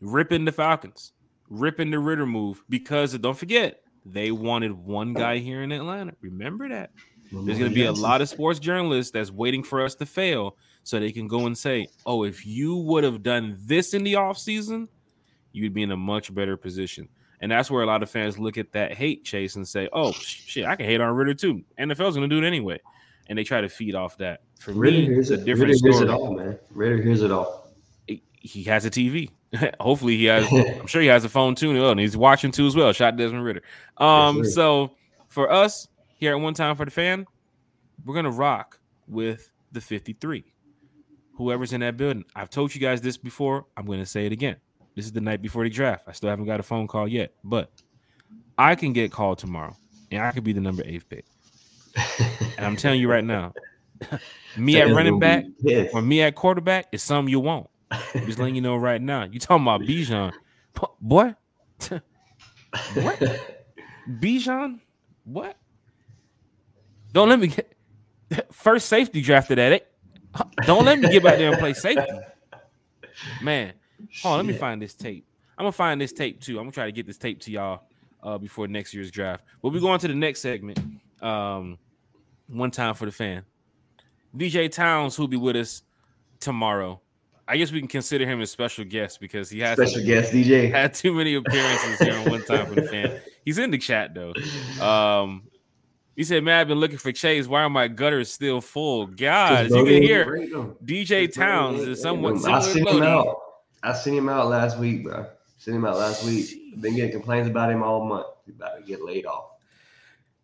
ripping the Falcons, ripping the Ridder move because don't forget they wanted one guy here in Atlanta. Remember that. There's going to be a lot of sports journalists that's waiting for us to fail so they can go and say, "Oh, if you would have done this in the offseason, you'd be in a much better position." And that's where a lot of fans look at that hate chase and say, "Oh shit, I can hate on Ridder too. NFL's going to do it anyway," and they try to feed off that. For Ridder me, hears a different Ridder hears it all, man. Ridder hears it all. He has a TV. Hopefully, he has. I'm sure he has a phone too, and he's watching too as well. Shot Desmond Ridder. Um, yes, so for us here at One Time for the Fan, we're gonna rock with the 53. Whoever's in that building. I've told you guys this before. I'm gonna say it again. This is the night before the draft. I still haven't got a phone call yet, but I can get called tomorrow, and I could be the number eight pick. And I'm telling you right now, me at running back or me at quarterback is something you want. I'm just letting you know right now. You talking about Bijan, boy? what? Bijan? What? Don't let me get first safety drafted at it. Don't let me get back there and play safety. Man, hold on, let me find this tape. I'm gonna find this tape too. I'm gonna try to get this tape to y'all uh, before next year's draft. But we go on to the next segment. Um, one time for the fan. DJ Towns, who'll be with us tomorrow. I guess we can consider him a special guest because he has special guest DJ had too many appearances here on one time for the fan. He's in the chat though. Um, he said, "Man, I've been looking for Chase. Why are my gutters still full? God, you can hear DJ Towns is somewhat similar. I seen him out. Last week, bro. Seen him out last week. Been getting complaints about him all month. He's about to get laid off.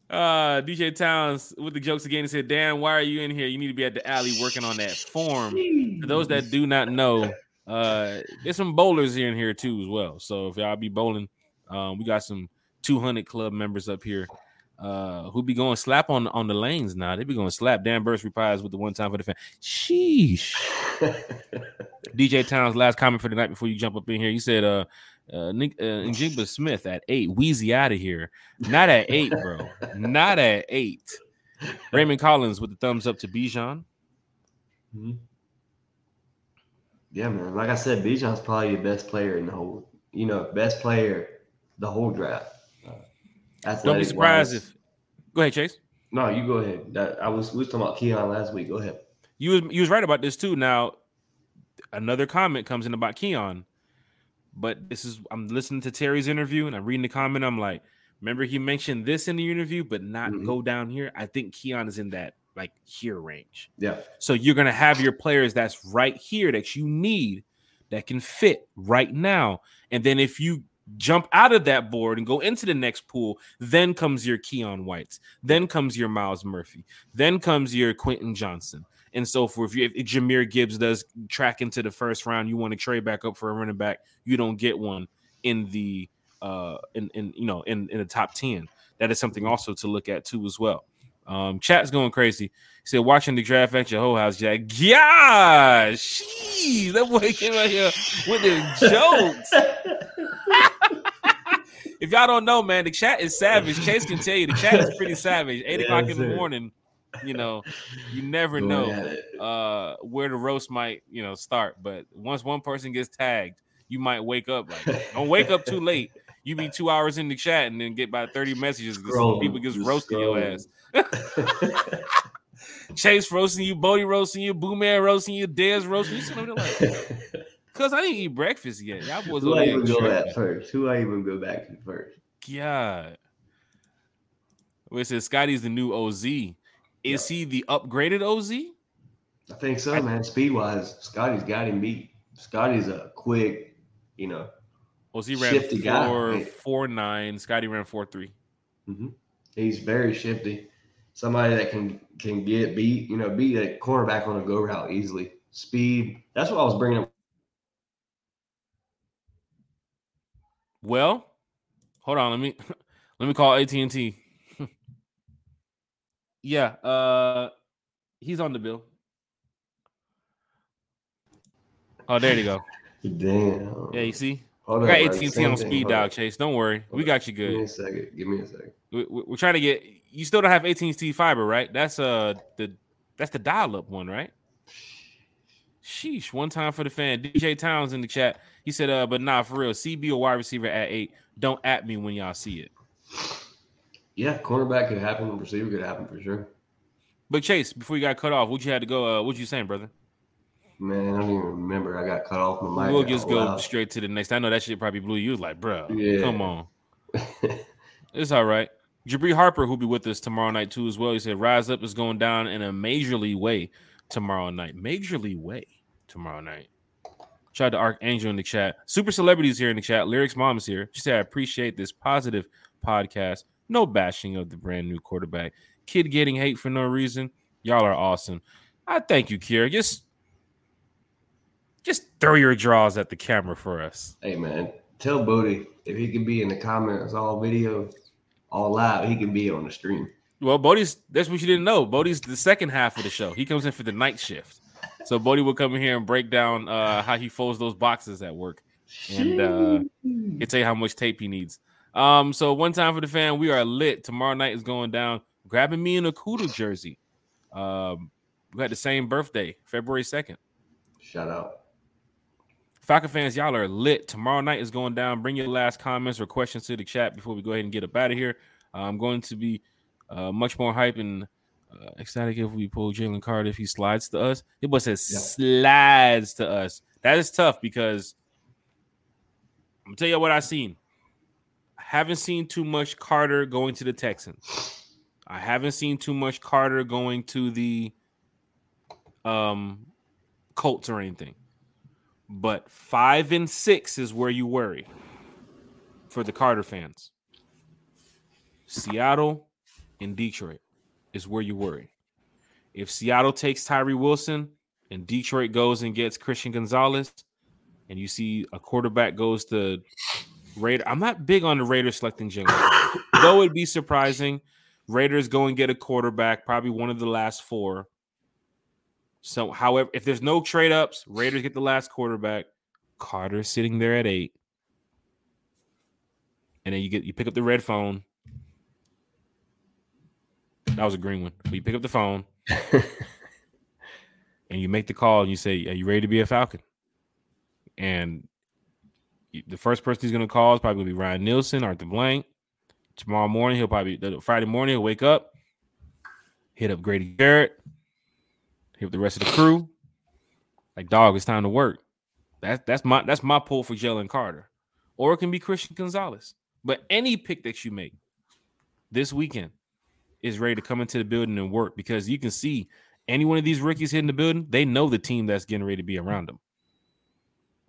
Uh, DJ Towns with the jokes again. He said, "Dan, why are you in here? You need to be at the alley working on that form." For those that do not know, uh, there's some bowlers here in here too as well. So if y'all be bowling, um, we got some 200 club members up here uh, who be going slap on on the lanes now. They be going slap. Dan Burst replies with the one time for the fan. Sheesh. DJ Towns last comment for the night before you jump up in here. You said, uh, uh, Nick, uh, Njigba Smith at eight. Wheezy out of here. Not at eight, bro. Not at eight. Raymond Collins with the thumbs up to Bijan. Mm-hmm. Yeah, man. Like I said, Bijan's probably the best player in the whole, you know, best player the whole draft. Don't be surprised wise. if. Go ahead, Chase. No, you go ahead. That, I was we was talking about Keion last week. Go ahead. You was you was right about this too. Now, another comment comes in about Keion, but this is I'm listening to Terry's interview and I'm reading the comment. I'm like, remember he mentioned this in the interview, but not mm-hmm. go down here. I think Keion is in that like here range. Yeah. So you're gonna have your players that's right here that you need that can fit right now, and then if you jump out of that board and go into the next pool, then comes your Keon Whites, then comes your Myles Murphy, then comes your Quentin Johnston, and so forth. If, if Jahmyr Gibbs does track into the first round, you want to trade back up for a running back, you don't get one in the uh in, in you know in, in the top 10. That is something also to look at too as well. Um, chat's going crazy. He said, watching the draft at your whole house, Jack. Gosh, that boy came out here with the jokes. if y'all don't know, man, the chat is savage. Chase can tell you the chat is pretty savage. Eight o'clock in the morning, you know, you never know uh, where the roast might, you know, start. But once one person gets tagged, you might wake up like don't wake up too late. You be two hours in the chat and then get about 30 messages because people just roasting your ass. Chase roasting you, Bodie roasting you, Boo Man roasting you, Dez roasting you. So like, Cause I didn't eat breakfast yet. Y'all boys Who I even go at first? Who I even go back to first? God. Well, it says Scotty's the new OZ. Is he the upgraded OZ? I think so, man. Speed wise, Scotty's got him beat. Scotty's a quick, you know. OZ ran four guy. four nine. Scotty ran four three. Mm-hmm. He's very shifty. Somebody that can can get beat, you know, beat a cornerback on a go route easily. Speed. That's what I was bringing up Well, hold on. Let me let me call AT and T. Yeah, uh, he's on the bill. Oh, there you go. Damn. Yeah, you see. Hold I got AT and T on speed dial, Chase. Don't worry, Hold we got you good. Give me a second. Give me a second. We, we're trying to get. You still don't have AT and T fiber, right? That's uh the that's the dial up one, right? Sheesh. One time for the fan. DJ Towns in the chat. He said, uh, but nah, for real, CB or wide receiver at eight. Don't at me when y'all see it. Yeah, cornerback could happen, receiver could happen for sure. But Chase, before you got cut off, what you had to go? Uh, what you saying, brother? Man, I don't even remember. I got cut off my mic. We'll just go straight to the next. I know that shit probably blew you. Like, bro, yeah. come on. it's all right. Jabri Harper, who'll be with us tomorrow night too, as well. He said, "Rise up is going down in a majorly way tomorrow night. Majorly way tomorrow night." Shout out to Archangel in the chat. Super celebrities here in the chat. Lyrics mom is here. She said, I appreciate this positive podcast. No bashing of the brand new quarterback. Kid getting hate for no reason. Y'all are awesome. I thank you, Kira. Just just throw your draws at the camera for us. Hey man, tell Bodie if he can be in the comments all video, all live, he can be on the stream. Well, Bodie's that's what you didn't know. Bodie's the second half of the show. He comes in for the night shift. So Bodie will come in here and break down uh, how he folds those boxes at work, and uh, he'll tell you how much tape he needs. Um, so one time for the fan, we are lit. Tomorrow night is going down. Grabbing me in a Kudu jersey. Um, we had the same birthday, February second. Shout out. Falcon fans, y'all are lit. Tomorrow night is going down. Bring your last comments or questions to the chat before we go ahead and get up out of here. Uh, I'm going to be uh, much more hype and uh, ecstatic if we pull Jalen Carter if he slides to us. It was says slides to us. That is tough because I'm gonna tell you what I've seen. Haven't seen too much Carter going to the Texans. I haven't seen too much Carter going to the um Colts or anything. But five and six is where you worry for the Carter fans. Seattle and Detroit is where you worry. If Seattle takes Tyree Wilson and Detroit goes and gets Christian Gonzalez, and you see a quarterback goes to Raider, I'm not big on the Raiders selecting Jalen. Though it'd be surprising, Raiders go and get a quarterback, probably one of the last four. So, however, if there's no trade ups, Raiders get the last quarterback. Carter sitting there at eight, and then you get you pick up the red phone. That was a green one. But you pick up the phone and you make the call and you say, "Are you ready to be a Falcon?" And the first person he's going to call is probably going to be Ryan Nielsen, Arthur Blank. Tomorrow morning, he'll probably Friday morning he'll wake up, hit up Grady Jarrett, hit up the rest of the crew. Like, dog, it's time to work. That's that's my that's my pull for Jalen Carter, or it can be Christian Gonzalez. But any pick that you make this weekend is ready to come into the building and work because you can see any one of these rookies hitting the building, they know the team that's getting ready to be around them.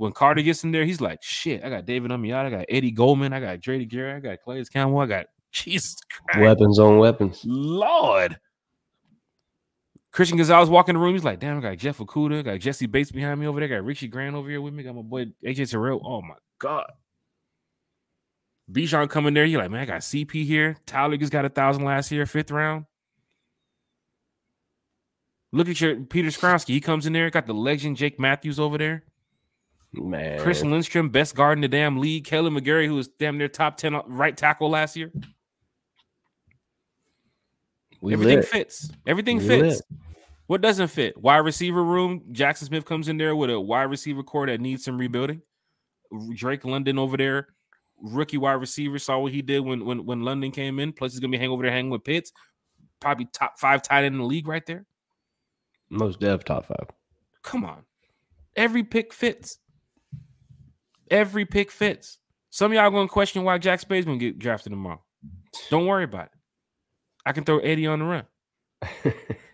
When Carter gets in there, he's like, shit, I got David Onyemata, I got Eddie Goldman, I got Grady Jarrett, I got Calais Campbell, I got Jesus Christ. Weapons on weapons. Lord. Christian Gonzalez walking the room. He's like, damn, I got Jeff Okudah, I got Jessie Bates behind me over there, I got Richie Grant over here with me, got my boy AJ Terrell. Oh my God. Bijan coming there. You're like, man, I got CP here. Tyler just got a thousand last year, fifth round. Look at your Peter Skoronski. He comes in there, got the legend Jake Matthews over there. Man. Chris Lindstrom, best guard in the damn league. Kaleb McGary, who was damn near top 10 right tackle last year. we Everything lit. fits. Everything We fits. What doesn't fit? Wide receiver room. Jaxon Smith comes in there with a wide receiver core that needs some rebuilding. Drake London over there, rookie wide receiver. Saw what he did when when when London came in. Plus, he's gonna be hanging over there hanging with Pitts. Probably top five tight end in the league right there. Most dev top five. Come on. Every pick fits. Every pick fits. Some of y'all gonna question why Jack Spade's gonna get drafted tomorrow. Don't worry about it. I can throw Eddie on the run.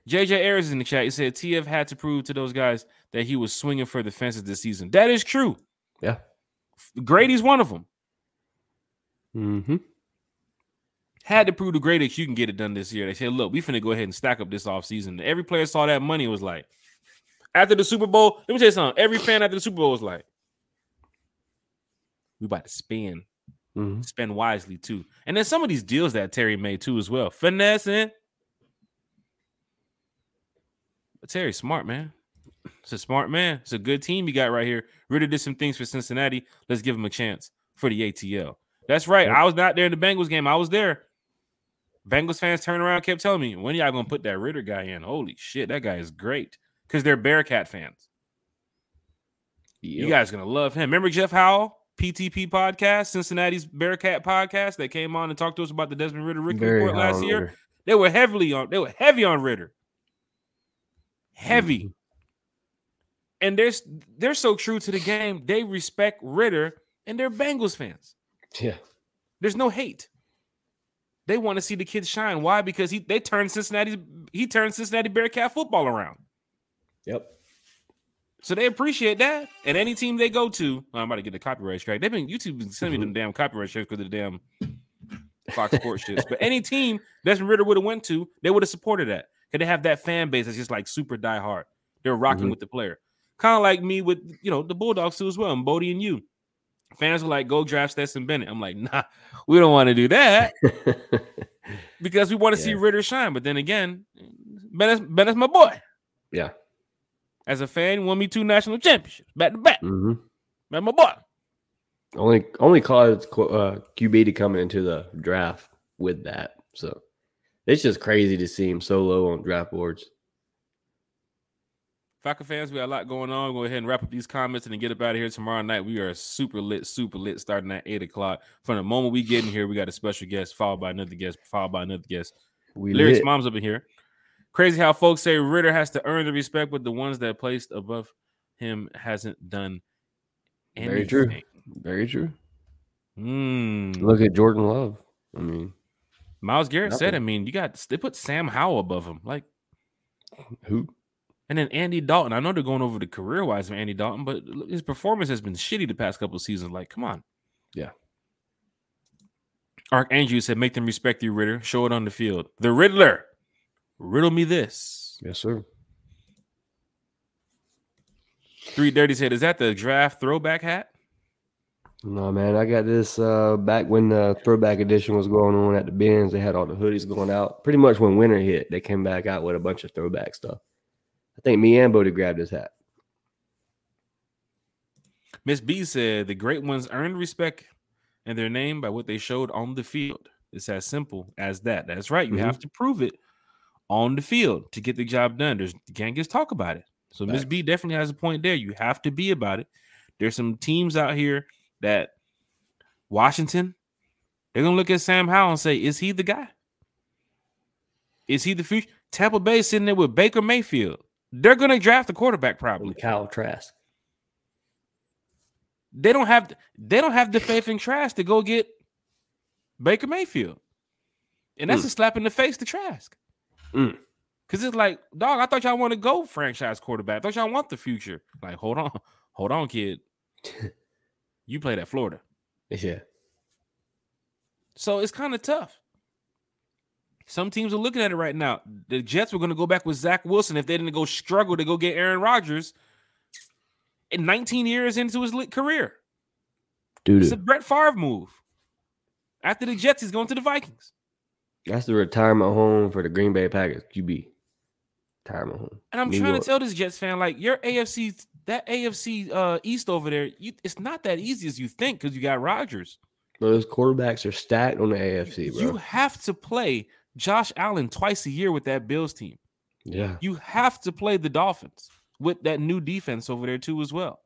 JJ Ayers is in the chat. He said TF had to prove to those guys that he was swinging for the fences this season. That is true. Yeah. Grady's one of them. Mm-hmm. Had to prove to Grady that you can get it done this year. They said, look, we finna go ahead and stack up this offseason. Every player saw that money was like, after the Super Bowl, let me tell you something. Every fan after the Super Bowl was like, we about to spend, Mm-hmm. spend wisely too. And then some of these deals that Terry made too as well. Finessing. But Terry's smart, man. It's a smart man. It's a good team you got right here. Ridder did some things for Cincinnati. Let's give him a chance for the ATL. That's right. Yep. I was not there in the Bengals game. I was there. Bengals fans turned around, kept telling me, when y'all gonna put that Ridder guy in? Holy shit, that guy is great. Because they're Bearcat fans. You guys are gonna love him. Remember Jeff Howell, PTP podcast, Cincinnati's Bearcat podcast, that came on and talked to us about the Desmond Ridder Very report last year. They were heavily on. They were heavy on Ridder. Heavy. Mm-hmm. And they're they're so true to the game. They respect Ridder, and they're Bengals fans. Yeah. There's no hate. They want to see the kids shine. Why? Because he they turned Cincinnati he turned Cincinnati Bearcat football around. Yep. So they appreciate that. And any team they go to, I'm about to get the copyright strike. They've been YouTube been sending me them damn copyright strikes because of the damn Fox Sports shits. But any team Desmond Ridder would have went to, they would have supported that. Because they have that fan base that's just like super diehard. They're rocking Mhm. with the player. Kind of like me with you know the Bulldogs too as well, and Bodie and you. Fans were like, "Go draft Stetson Bennett." I'm like, "Nah, we don't want to do that because we want to yeah. see Ridder shine." But then again, Bennett's, Bennett's my boy. Yeah. As a fan, won me two national championships back to back. Mm-hmm. Man, my boy. Only only caused uh, QB to come into the draft with that. So it's just crazy to see him so low on draft boards. Falcon fans, we got a lot going on. Go ahead and wrap up these comments and then get up out of here tomorrow night. We are super lit, super lit, starting at eight o'clock. From the moment we get in here, we got a special guest, followed by another guest, followed by another guest. We Lyrics lit. mom's up in here. Crazy how folks say Ridder has to earn the respect, but the ones that placed above him hasn't done anything. Very true. Very true. Mm. Look at Jordan Love. I mean, Myles Garrett nothing. said, I mean, you got they put Sam Howell above him. Like who? And then Andy Dalton. I know they're going over the career wise of Andy Dalton, but his performance has been shitty the past couple seasons. Like, come on. Yeah. Ark Andrew said, make them respect you, Ridder. Show it on the field. The Riddler. Riddle me this. Yes, sir. Three Dirty said, is that the draft throwback hat? No, man. I got this uh, back when the throwback edition was going on at the bins. They had all the hoodies going out. Pretty much when winter hit, they came back out with a bunch of throwback stuff. I think me and Bodie grabbed his hat. Miss B said the great ones earned respect and their name by what they showed on the field. It's as simple as that. That's right. You mm-hmm. have to prove it on the field to get the job done. There's you can't just talk about it. So Miss B definitely has a point there. You have to be about it. There's some teams out here that Washington, they're gonna look at Sam Howell and say, is he the guy? Is he the future? Tampa Bay sitting there with Baker Mayfield. They're going to draft a quarterback probably. Kyle Trask. They don't have they don't have the faith in Trask to go get Baker Mayfield, and that's mm. a slap in the face to Trask. Mm. Cause it's like, dog, I thought y'all want to go franchise quarterback. I thought y'all want the future. Like, hold on, hold on, kid. you played at Florida. Yeah. So it's kind of tough. Some teams are looking at it right now. The Jets were going to go back with Zach Wilson if they didn't go struggle to go get Aaron Rodgers in 19 years into his career. Dude, it's a Brett Favre move. After the Jets, he's going to the Vikings. That's the retirement home for the Green Bay Packers QB. Retirement home. And I'm New trying York. to tell this Jets fan, like your AFC, that AFC uh, East over there, you, it's not that easy as you think because you got Rodgers. Those quarterbacks are stacked on the AFC, bro. You have to play Josh Allen twice a year with that Bills team. Yeah. You have to play the Dolphins with that new defense over there too as well.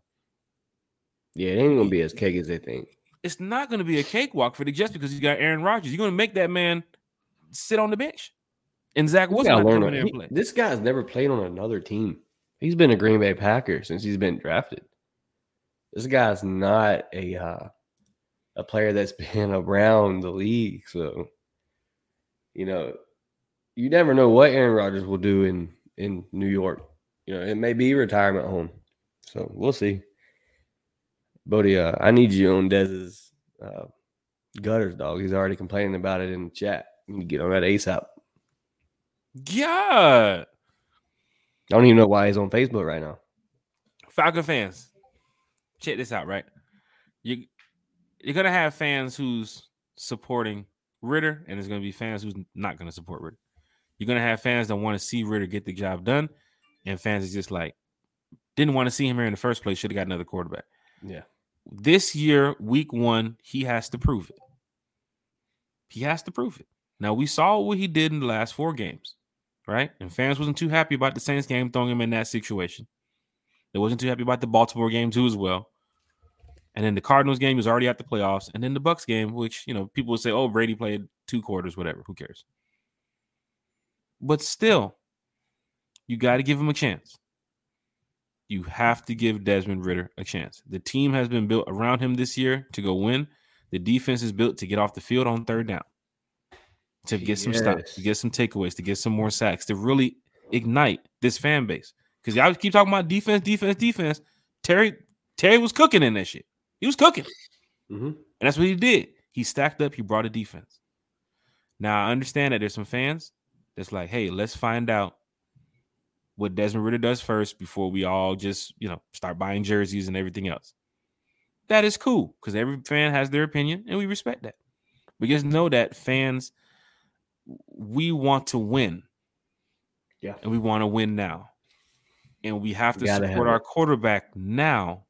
Yeah, it ain't gonna be as cake as they think. It's not gonna be a cakewalk for the Jets because you got Aaron Rodgers. You're gonna make that man sit on the bench. And Zach Wilson not coming there he, play. This guy's never played on another team. He's been a Green Bay Packer since he's been drafted. This guy's not a uh, a player that's been around the league. So you know, you never know what Aaron Rodgers will do in in New York. You know, it may be retirement home. So we'll see. Bodie, uh, I need you on Dez's uh, gutters, dog. He's already complaining about it in the chat. You need to get on that ASAP. Yeah. I don't even know why he's on Facebook right now. Falcon fans, check this out, right? You you're gonna have fans who's supporting Ridder, and there's going to be fans who's not going to support Ridder. You're going to have fans that want to see Ridder get the job done, and fans is just like didn't want to see him here in the first place. Should have got another quarterback. Yeah. This year, week one, he has to prove it. He has to prove it. Now we saw what he did in the last four games, right? And fans wasn't too happy about the Saints game throwing him in that situation. They wasn't too happy about the Baltimore game too as well. And then the Cardinals game was already at the playoffs. And then the Bucks game, which you know, people would say, oh, Brady played two quarters, whatever. Who cares? But still, you got to give him a chance. You have to give Desmond Ridder a chance. The team has been built around him this year to go win. The defense is built to get off the field on third down, to get some stops, to get some takeaways, to get some more sacks, to really ignite this fan base. Because y'all keep talking about defense, defense, defense. Terry Terry was cooking in that shit. He was cooking. Mm-hmm. And that's what he did. He stacked up, he brought a defense. Now I understand that there's some fans that's like, hey, let's find out what Desmond Ridder does first before we all just, you know, start buying jerseys and everything else. that is cool because every fan has their opinion and we respect that. But just know that fans, we want to win. Yeah. And we want to win now. And we have to support our it. quarterback now.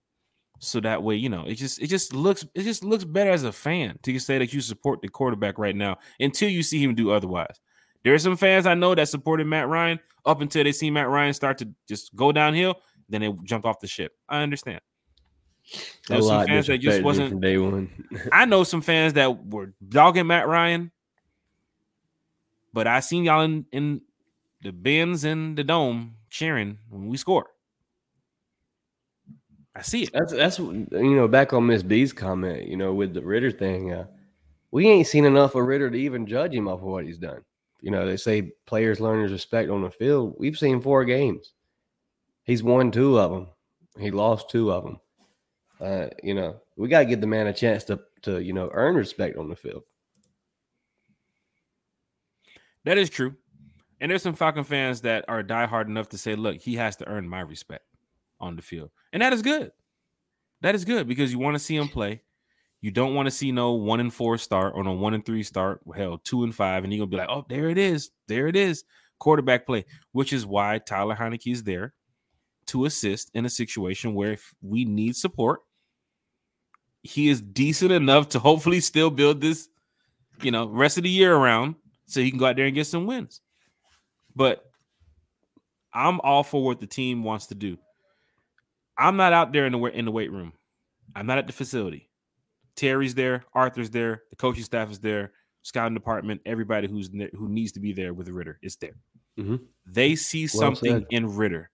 So that way, you know, it just it just looks it just looks better as a fan to say that you support the quarterback right now until you see him do otherwise. There are some fans I know that supported Matt Ryan up until they see Matt Ryan start to just go downhill, then they jumped off the ship. I understand. There's some fans that just wasn't day one. I know some fans that were dogging Matt Ryan, but I seen y'all in, in the bins and the dome cheering when we score. I see it. That's that's you know back on Miss B's comment. You know with the Ridder thing, uh, we ain't seen enough of Ridder to even judge him off of what he's done. You know they say players learn his respect on the field. We've seen four games. He's won two of them. He lost two of them. Uh, you know we got to give the man a chance to to you know earn respect on the field. That is true. And there's some Falcon fans that are diehard enough to say, look, he has to earn my respect on the field. And that is good. That is good because you want to see him play. You don't want to see no one and four start or no one and three start, hell, two and five, and you're gonna be like, oh, there it is. There it is. Quarterback play, which is why Tyler Heinicke is there to assist in a situation where if we need support, he is decent enough to hopefully still build this, you know, rest of the year around so he can go out there and get some wins. But I'm all for what the team wants to do. I'm not out there in the in the weight room. I'm not at the facility. Terry's there, Arthur's there, the coaching staff is there, scouting department, everybody who's ne- who needs to be there with Ridder is there. Mhm. They see Well something said. in Ridder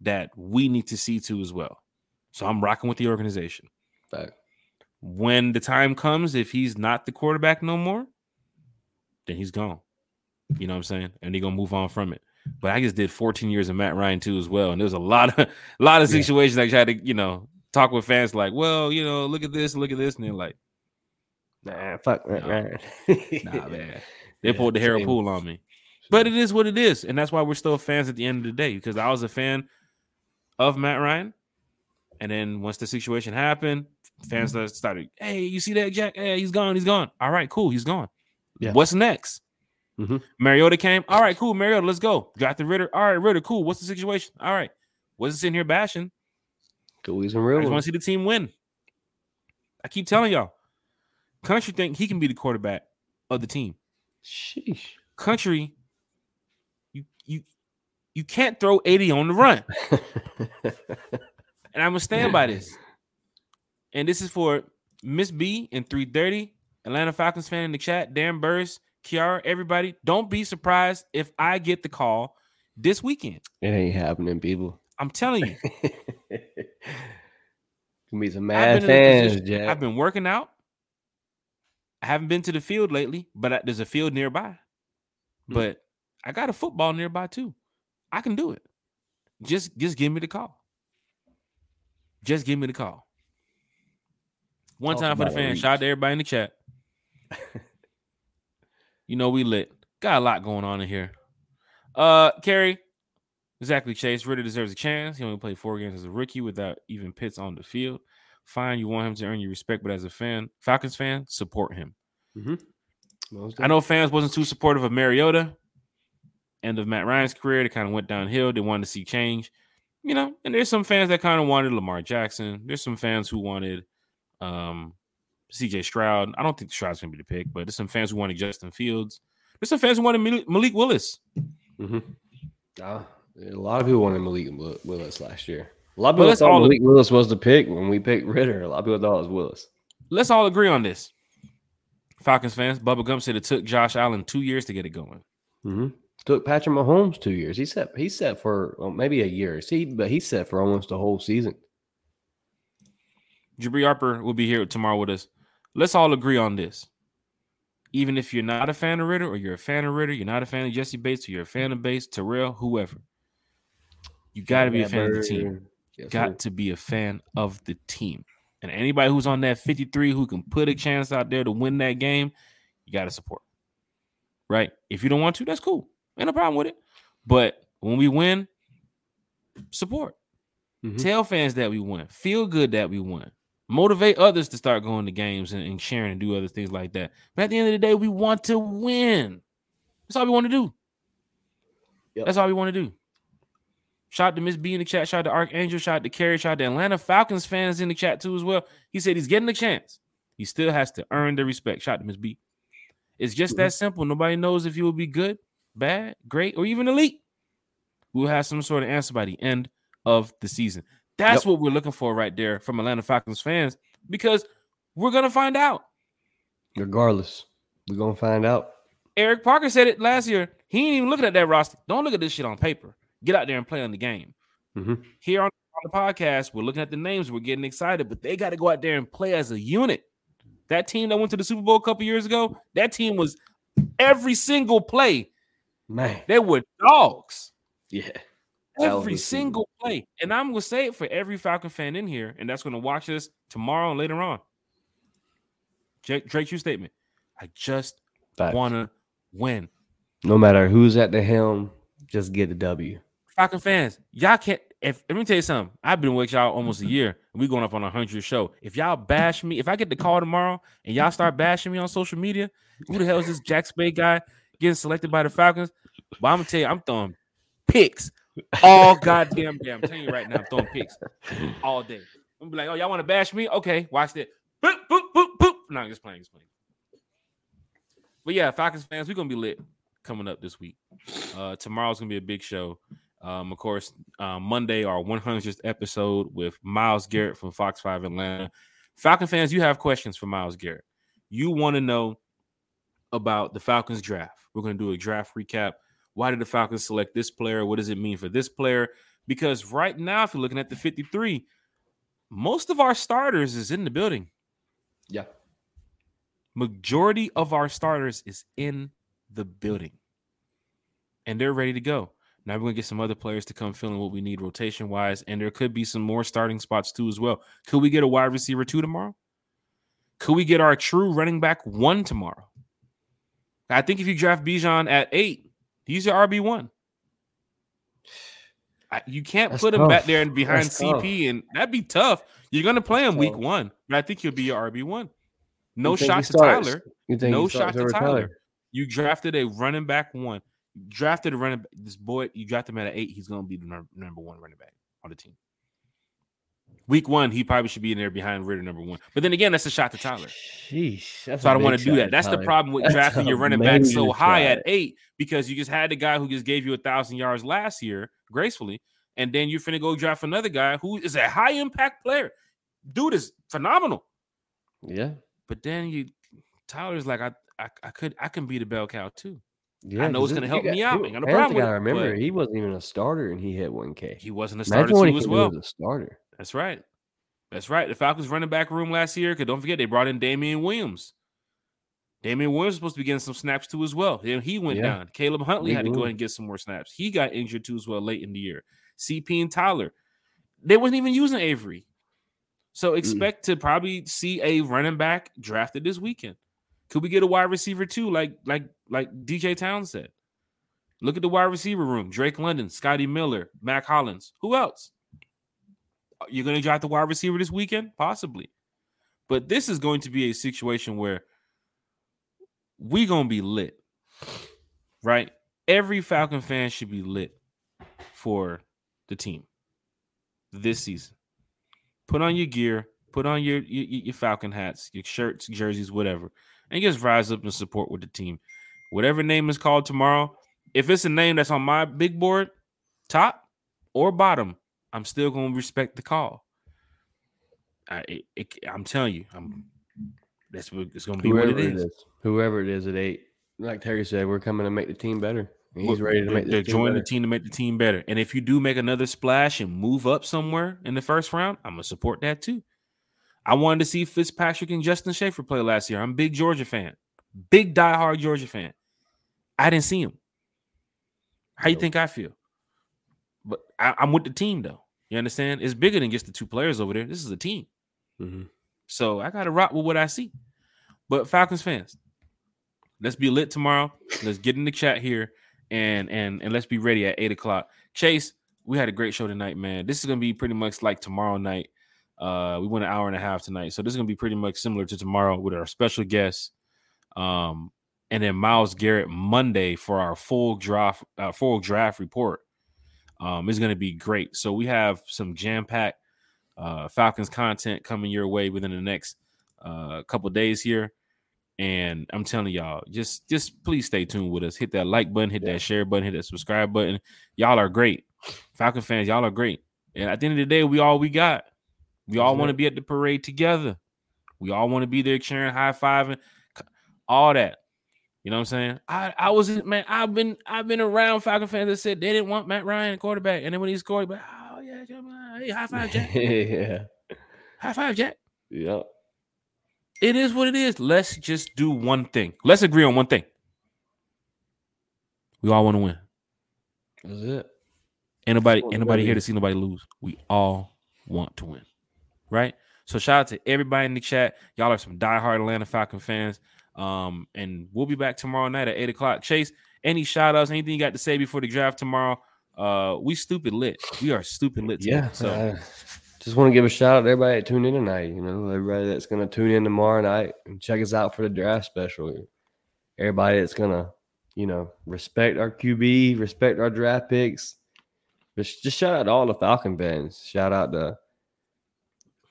that we need to see too as well. So I'm rocking with the organization. Fact. When the time comes, if he's not the quarterback no more, then he's gone. You know what I'm saying? And they're gonna move on from it. But I just did 14 years of Matt Ryan too as well, and there was a lot of a lot of Yeah. situations I tried to you know talk with fans like, well, you know, look at this, look at this, and they're like, Nah, fuck that. No. man. nah, man, they Yeah, pulled the Harold same. Pool on me. But it is what it is, and that's why we're still fans at the end of the day because I was a fan of Matt Ryan, and then once the situation happened, fans Mm-hmm. started, hey, you see that, Jack? Hey, he's gone, he's gone. All right, cool, he's gone. Yeah. What's next? Mhm. Mariota came. All right, cool. Mariota, let's go. Got the Ridder. All right, Ridder, cool. What's the situation? All right. Wasn't sitting here bashing. Cool, some I real just want to see the team win. I keep telling y'all, Country think he can be the quarterback of the team. Sheesh. Country, you you you can't throw 80 on the run. And I'm gonna stand by this. And this is for Miss B in 330, Atlanta Falcons fan in the chat, Dan Burris, Kiara, everybody. Don't be surprised if I get the call this weekend. It ain't happening, people. I'm telling you, Can be some I've mad been, fans, Jack. I've been working out. I haven't been to the field lately, but I- there's a field nearby. Hmm. But I got a football nearby too. I can do it. Just just give me the call. Just give me the call. One Talk time for the fans. Shout out to everybody in the chat. you know we lit. Got a lot going on in here. Uh, Kerry, exactly. Chase Ridder deserves a chance. He only played four games as a rookie without even pits on the field. Fine, you want him to earn your respect, but as a fan, Falcons fan, support him. Most I know fans wasn't too supportive of Mariota, end of Matt Ryan's career. They kind of went downhill. They wanted to see change, you know. And there's some fans that kind of wanted Lamar Jackson. There's some fans who wanted um CJ Stroud. I don't think Stroud's gonna be the pick, but there's some fans who wanted Justin Fields. There's some fans who wanted Malik- Malik Willis. Mhm. Ah, a lot of people wanted Malik Willis last year. A lot of people thought all- Malik Willis was the pick when we picked Ridder. A lot of people thought it was Willis. Let's all agree on this. Falcons fans, Bubba Gump said it took Josh Allen two years to get it going. hmm Took Patrick Mahomes two years. He set he set for well, maybe a year. See, but he set for almost the whole season. Jabri Harper will be here tomorrow with us. Let's all agree on this. Even if you're not a fan of Ridder or you're a fan of Ridder, you're not a fan of Jessie Bates or you're a fan of Bates, Terrell, whoever, you got to be a fan of the team. Yes, got to be a fan of the team. And anybody who's on that 53 who can put a chance out there to win that game, you got to support. Right? If you don't want to, that's cool. Ain't no problem with it. But when we win, support. Mhm. Tell fans that we won. Feel good that we won. Motivate others to start going to games and, and sharing and do other things like that. But at the end of the day, we want to win. That's all we want to do. Yep. That's all we want to do. Shout out to Miss B in the chat. Shout out to Archangel. Shout out to Carrie. Shout out to Atlanta Falcons fans in the chat too as well. He said he's getting a chance. He still has to earn the respect. Shout out to Miss B. It's just mm-hmm. that simple. Nobody knows if he will be good, bad, great, or even elite. We'll have some sort of answer by the end of the season. That's yep. what we're looking for right there from Atlanta Falcons fans because we're gonna find out. Regardless, we're gonna find out. Eric Parker said it last year. He ain't even looking at that roster. Don't look at this shit on paper. Get out there and play on the game. Mm-hmm. Here on, on the podcast, we're looking at the names. We're getting excited, but they got to go out there and play as a unit. That team that went to the Super Bowl a couple years ago, that team was every single play. Man, they were dogs. Yeah. Every single play. And I'm to say it for every Falcon fan in here, and that's to watch this tomorrow and later on. Drake, Drake your statement. I just want to win. No matter who's at the helm, just get the W. Falcon fans, y'all can't. If let me tell you something, I've been with y'all almost a year, and we going up on a hundred show. If y'all bash me, if I get the call tomorrow and y'all start bashing me on social media, who the hell is this Jack Spade guy getting selected by the Falcons? But I'm gonna tell you, I'm throwing picks all goddamn day. I'm telling you right now, I'm throwing picks all day. I'm be like, oh, y'all want to bash me? Okay, watch that. Boop, boop, boop, boop. No, I'm just playing, just playing. But yeah, Falcons fans, we're gonna be lit coming up this week. Uh, tomorrow's gonna be a big show. Um, of course, uh, Monday our 100th episode with Miles Garrett from Fox Five Atlanta. Falcon fans, you have questions for Miles Garrett. You want to know about the Falcons draft. We're going to do a draft recap. Why did the Falcons select this player? What does it mean for this player? Because right now, if you're looking at the 53, most of our starters is in the building. Yeah. Majority of our starters is in the building. And they're ready to go. Now we're gonna get some other players to come fill in what we need rotation wise, and there could be some more starting spots too as well. Could we get a wide receiver two tomorrow? Could we get our true running back one tomorrow? I think if you draft Bijan at eight, He's your RB one. You can't That's put him tough. back there and behind That's CP, tough. and that'd be tough. You're gonna play him week one, but I think he'll be your RB one. No shot to Tyler. no shot to Tyler. Tyler. You drafted a running back one. You drafted a running back. This boy, you drafted him at eight. He's gonna be the number one running back on the team. Week one, he probably should be in there behind Ridder number one. But then again, that's a shot to Tyler. Sheesh, so I don't want to do that. That's the problem with drafting your running back so high at eight because you just had the guy who just gave you a thousand yards last year gracefully, and then you're finna go draft another guy who is a high impact player. Dude is phenomenal. Yeah. But then you Tyler's like, I I, I could I can be the bell cow too. Yeah, I know it's gonna help got, me out. He, I got remember he wasn't even a starter and he hit 1K. He wasn't a starter too as well. a starter. That's right. That's right. The Falcons running back room last year, because don't forget they brought in Damien Williams. Damien Williams was supposed to be getting some snaps too as well. Then he went yeah. down. Caleb Huntley had to go ahead and get some more snaps. He got injured too as well late in the year. CP and Tyler, they wasn't even using Avery. So expect mm. to probably see a running back drafted this weekend. Could we get a wide receiver too, like like like DJ Town said? Look at the wide receiver room: Drake London, Scotty Miller, Mack Hollins. Who else? You're going to draft the wide receiver this weekend, possibly, but this is going to be a situation where we gonna be lit, right? Every Falcon fan should be lit for the team this season. Put on your gear, put on your your, your Falcon hats, your shirts, jerseys, whatever, and just rise up and support with the team. Whatever name is called tomorrow, if it's a name that's on my big board, top or bottom, I'm still gonna respect the call. I, I'm telling you, I'm that's what it's gonna be. Whoever what it is. it is. Whoever it is at eight, like Terry said, we're coming to make the team better. he's ready to make. They're joining the team to make the team better. And if you do make another splash and move up somewhere in the first round, I'm gonna support that too. I wanted to see Fitzpatrick and Justin Shaffer play last year. I'm a big Georgia fan, big diehard Georgia fan. I didn't see him. How you think I feel? But I, am with the team though. You understand? It's bigger than just the two players over there. This is a team. Mm-hmm. So I got to rock with what I see. But Falcons fans, let's be lit tomorrow. Let's get in the chat here and and and let's be ready at eight o'clock. Chase, we had a great show tonight, man. This is gonna be pretty much like tomorrow night. Uh, we went an hour and a half tonight, so this is gonna be pretty much similar to tomorrow with our special guest, um, and then Miles Garrett Monday for our full draft, uh, full draft report. Um, is gonna be great. So we have some jam packed uh, Falcons content coming your way within the next uh, couple days here. And I'm telling y'all, just just please stay tuned with us. Hit that like button, hit Yeah. that share button, hit that subscribe button. Y'all are great. Falcon fans, y'all are great. And at the end of the day, we all we got. We all want to be at the parade together. We all want to be there cheering, high fiving, all that. You know what I'm saying? I I was man. I've been I've been around Falcon fans that said they didn't want Matt Ryan quarterback, and then when he scored, but oh yeah, hey, high five, Jack, yeah. high five, Jack. Yep. It is what it is. Let's just do one thing. Let's agree on one thing. We all want to win. That's it. Anybody, anybody here to see nobody lose. We all want to win. Right? So shout out to everybody in the chat. Y'all are some diehard Atlanta Falcon fans. Um, and we'll be back tomorrow night at eight o'clock. Chase, any shout outs, anything you got to say before the draft tomorrow? Uh, we stupid lit. We are stupid lit. Today. Yeah. So just want to give a shout out to everybody that tuned in tonight. You know, everybody that's going to tune in tomorrow night and check us out for the draft special. Everybody that's going to, you know, respect our QB, respect our draft picks. Just, just shout out to all the Falcon fans. Shout out to,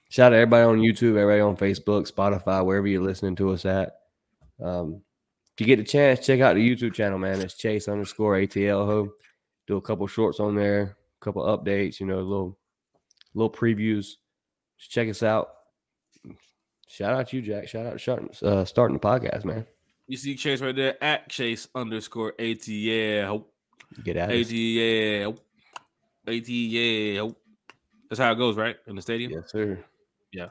shout out to everybody on YouTube, everybody on Facebook, Spotify, wherever you're listening to us at. Um, if you get the chance, check out the YouTube channel, man. It's Chase underscore ATL Ho. Do a couple shorts on there, a couple updates, you know, a little little previews. Just check us out. Shout out to you, Jack. Shout out to starting, uh, starting the podcast, man. you see Chase right there at Chase underscore ATL. Get out. at us. ATL. ATL. That's how it goes, right? In the stadium. Yes, sir. Yeah.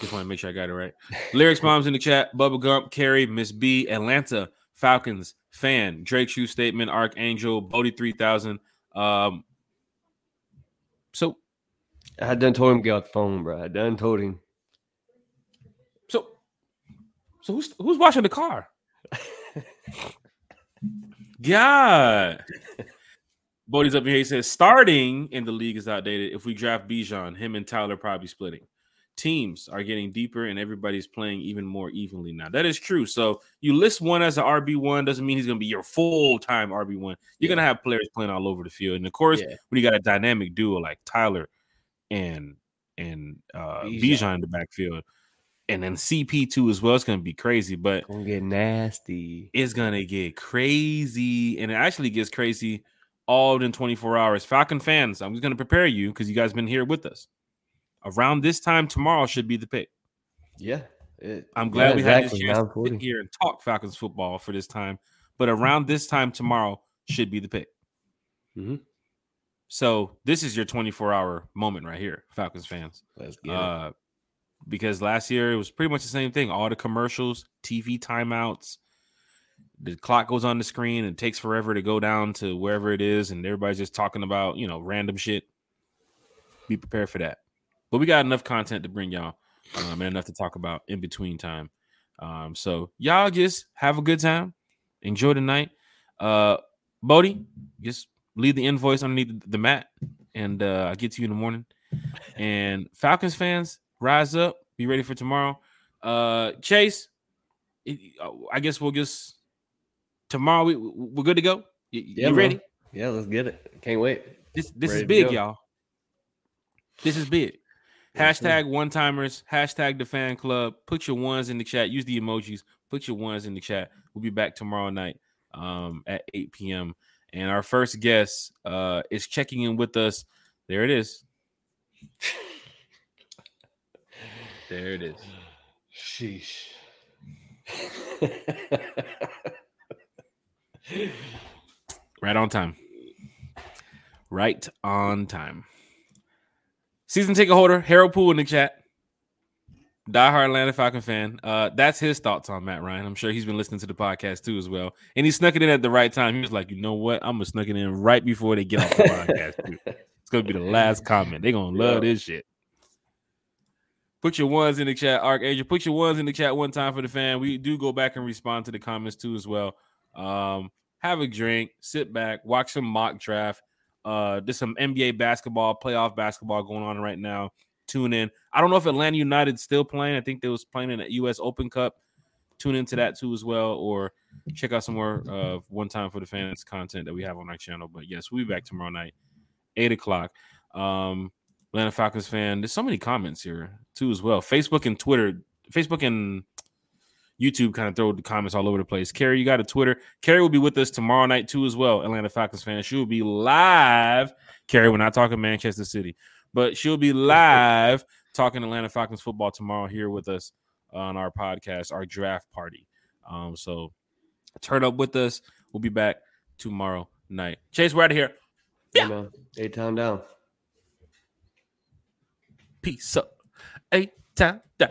Just want to make sure I got it right. Lyrics moms in the chat. Bubba Gump, Carrie, Miss B, Atlanta Falcons fan. Drake Shoe statement. Archangel, Bodie three thousand. Um. So I done told him to get off the phone, bro. I done told him. so so who's who's washing the car? God. Bodie's up here. He says starting in the league is outdated. If we draft Bijan, him and Tyler probably splitting. Teams are getting deeper and everybody's playing even more evenly now. That is true. So you list one as an RB one doesn't mean he's going to be your full time RB one. You're Yeah. going to have players playing all over the field, and of course, Yeah. when you got a dynamic duo like Tyler and and uh, Bijan. In the backfield, and then CP two as well, it's to be crazy. But Gonna get nasty. it's gonna get crazy, and it actually gets crazy all within 24 hours. Falcon fans, I'm just gonna prepare you because you guys been here with us. Around this time tomorrow should be the pick. Yeah. it- I'm glad yeah, we had this chance to sit here and talk Falcons football for this time. But around this time tomorrow should be the pick. Mhm. So this is your 24 hour moment right here, Falcons fans. Let's get it. Uh, because last year it was pretty much the same thing. All the commercials, TV timeouts, the clock goes on the screen and it takes forever to go down to wherever it is, and everybody's just talking about you know random shit. Be prepared for that. But we got enough content to bring y'all, um, and enough to talk about in between time. Um, so y'all just have a good time, enjoy the night. Uh, Bodie, just leave the invoice underneath the mat, and uh, I'll get to you in the morning. And Falcons fans, rise up, be ready for tomorrow. Uh, Chase, I guess we'll just tomorrow. We we're good to go. You, you Yeah, bro. ready? yeah, let's get it. Can't wait. This this Ready is big, y'all. This is big. Hashtag one timers, hashtag the fan club. Put your ones in the chat. Use the emojis. Put your ones in the chat. We'll be back tomorrow night um, at 8 p.m. And our first guest uh, is checking in with us. There it is. There it is. Sheesh. Right on time. Right on time. Season ticket holder, Harold Poole in the chat. Diehard Atlanta Falcon fan. Uh, that's his thoughts on Matt Ryan. I'm sure he's been listening to the podcast too as well. And he snuck it in at the right time. He was like, you know what? I'm gonna snuck it in right before they get off the podcast. Too. It's gonna be the last comment. They're gonna love Yeah. this shit. Put your ones in the chat, Archangel. Put your ones in the chat one time for the fan. We do go back and respond to the comments too as well. Um, have a drink, sit back, watch some mock draft. Uh, there's some NBA basketball, playoff basketball going on right now. Tune in. I don't know if Atlanta United's still playing. I think they was playing in the U.S. Open Cup. Tune into that too as well, or check out some more uh, one time for the fans content that we have on our channel. But yes, we'll be back tomorrow night, eight o'clock. Um, Atlanta Falcons fan. There's so many comments here too as well. Facebook and Twitter, Facebook and YouTube kind of throw the comments all over the place. Carrie, you got a Twitter. Carrie will be with us tomorrow night too as well. Atlanta Falcons fan. She will be live. Carrie, we're not talking Manchester City, but she'll be live talking Atlanta Falcons football tomorrow here with us on our podcast, our draft party. Um, so turn up with us. We'll be back tomorrow night. Chase, we're out of here. Yeah. Eight time down. Peace up. Eight time down.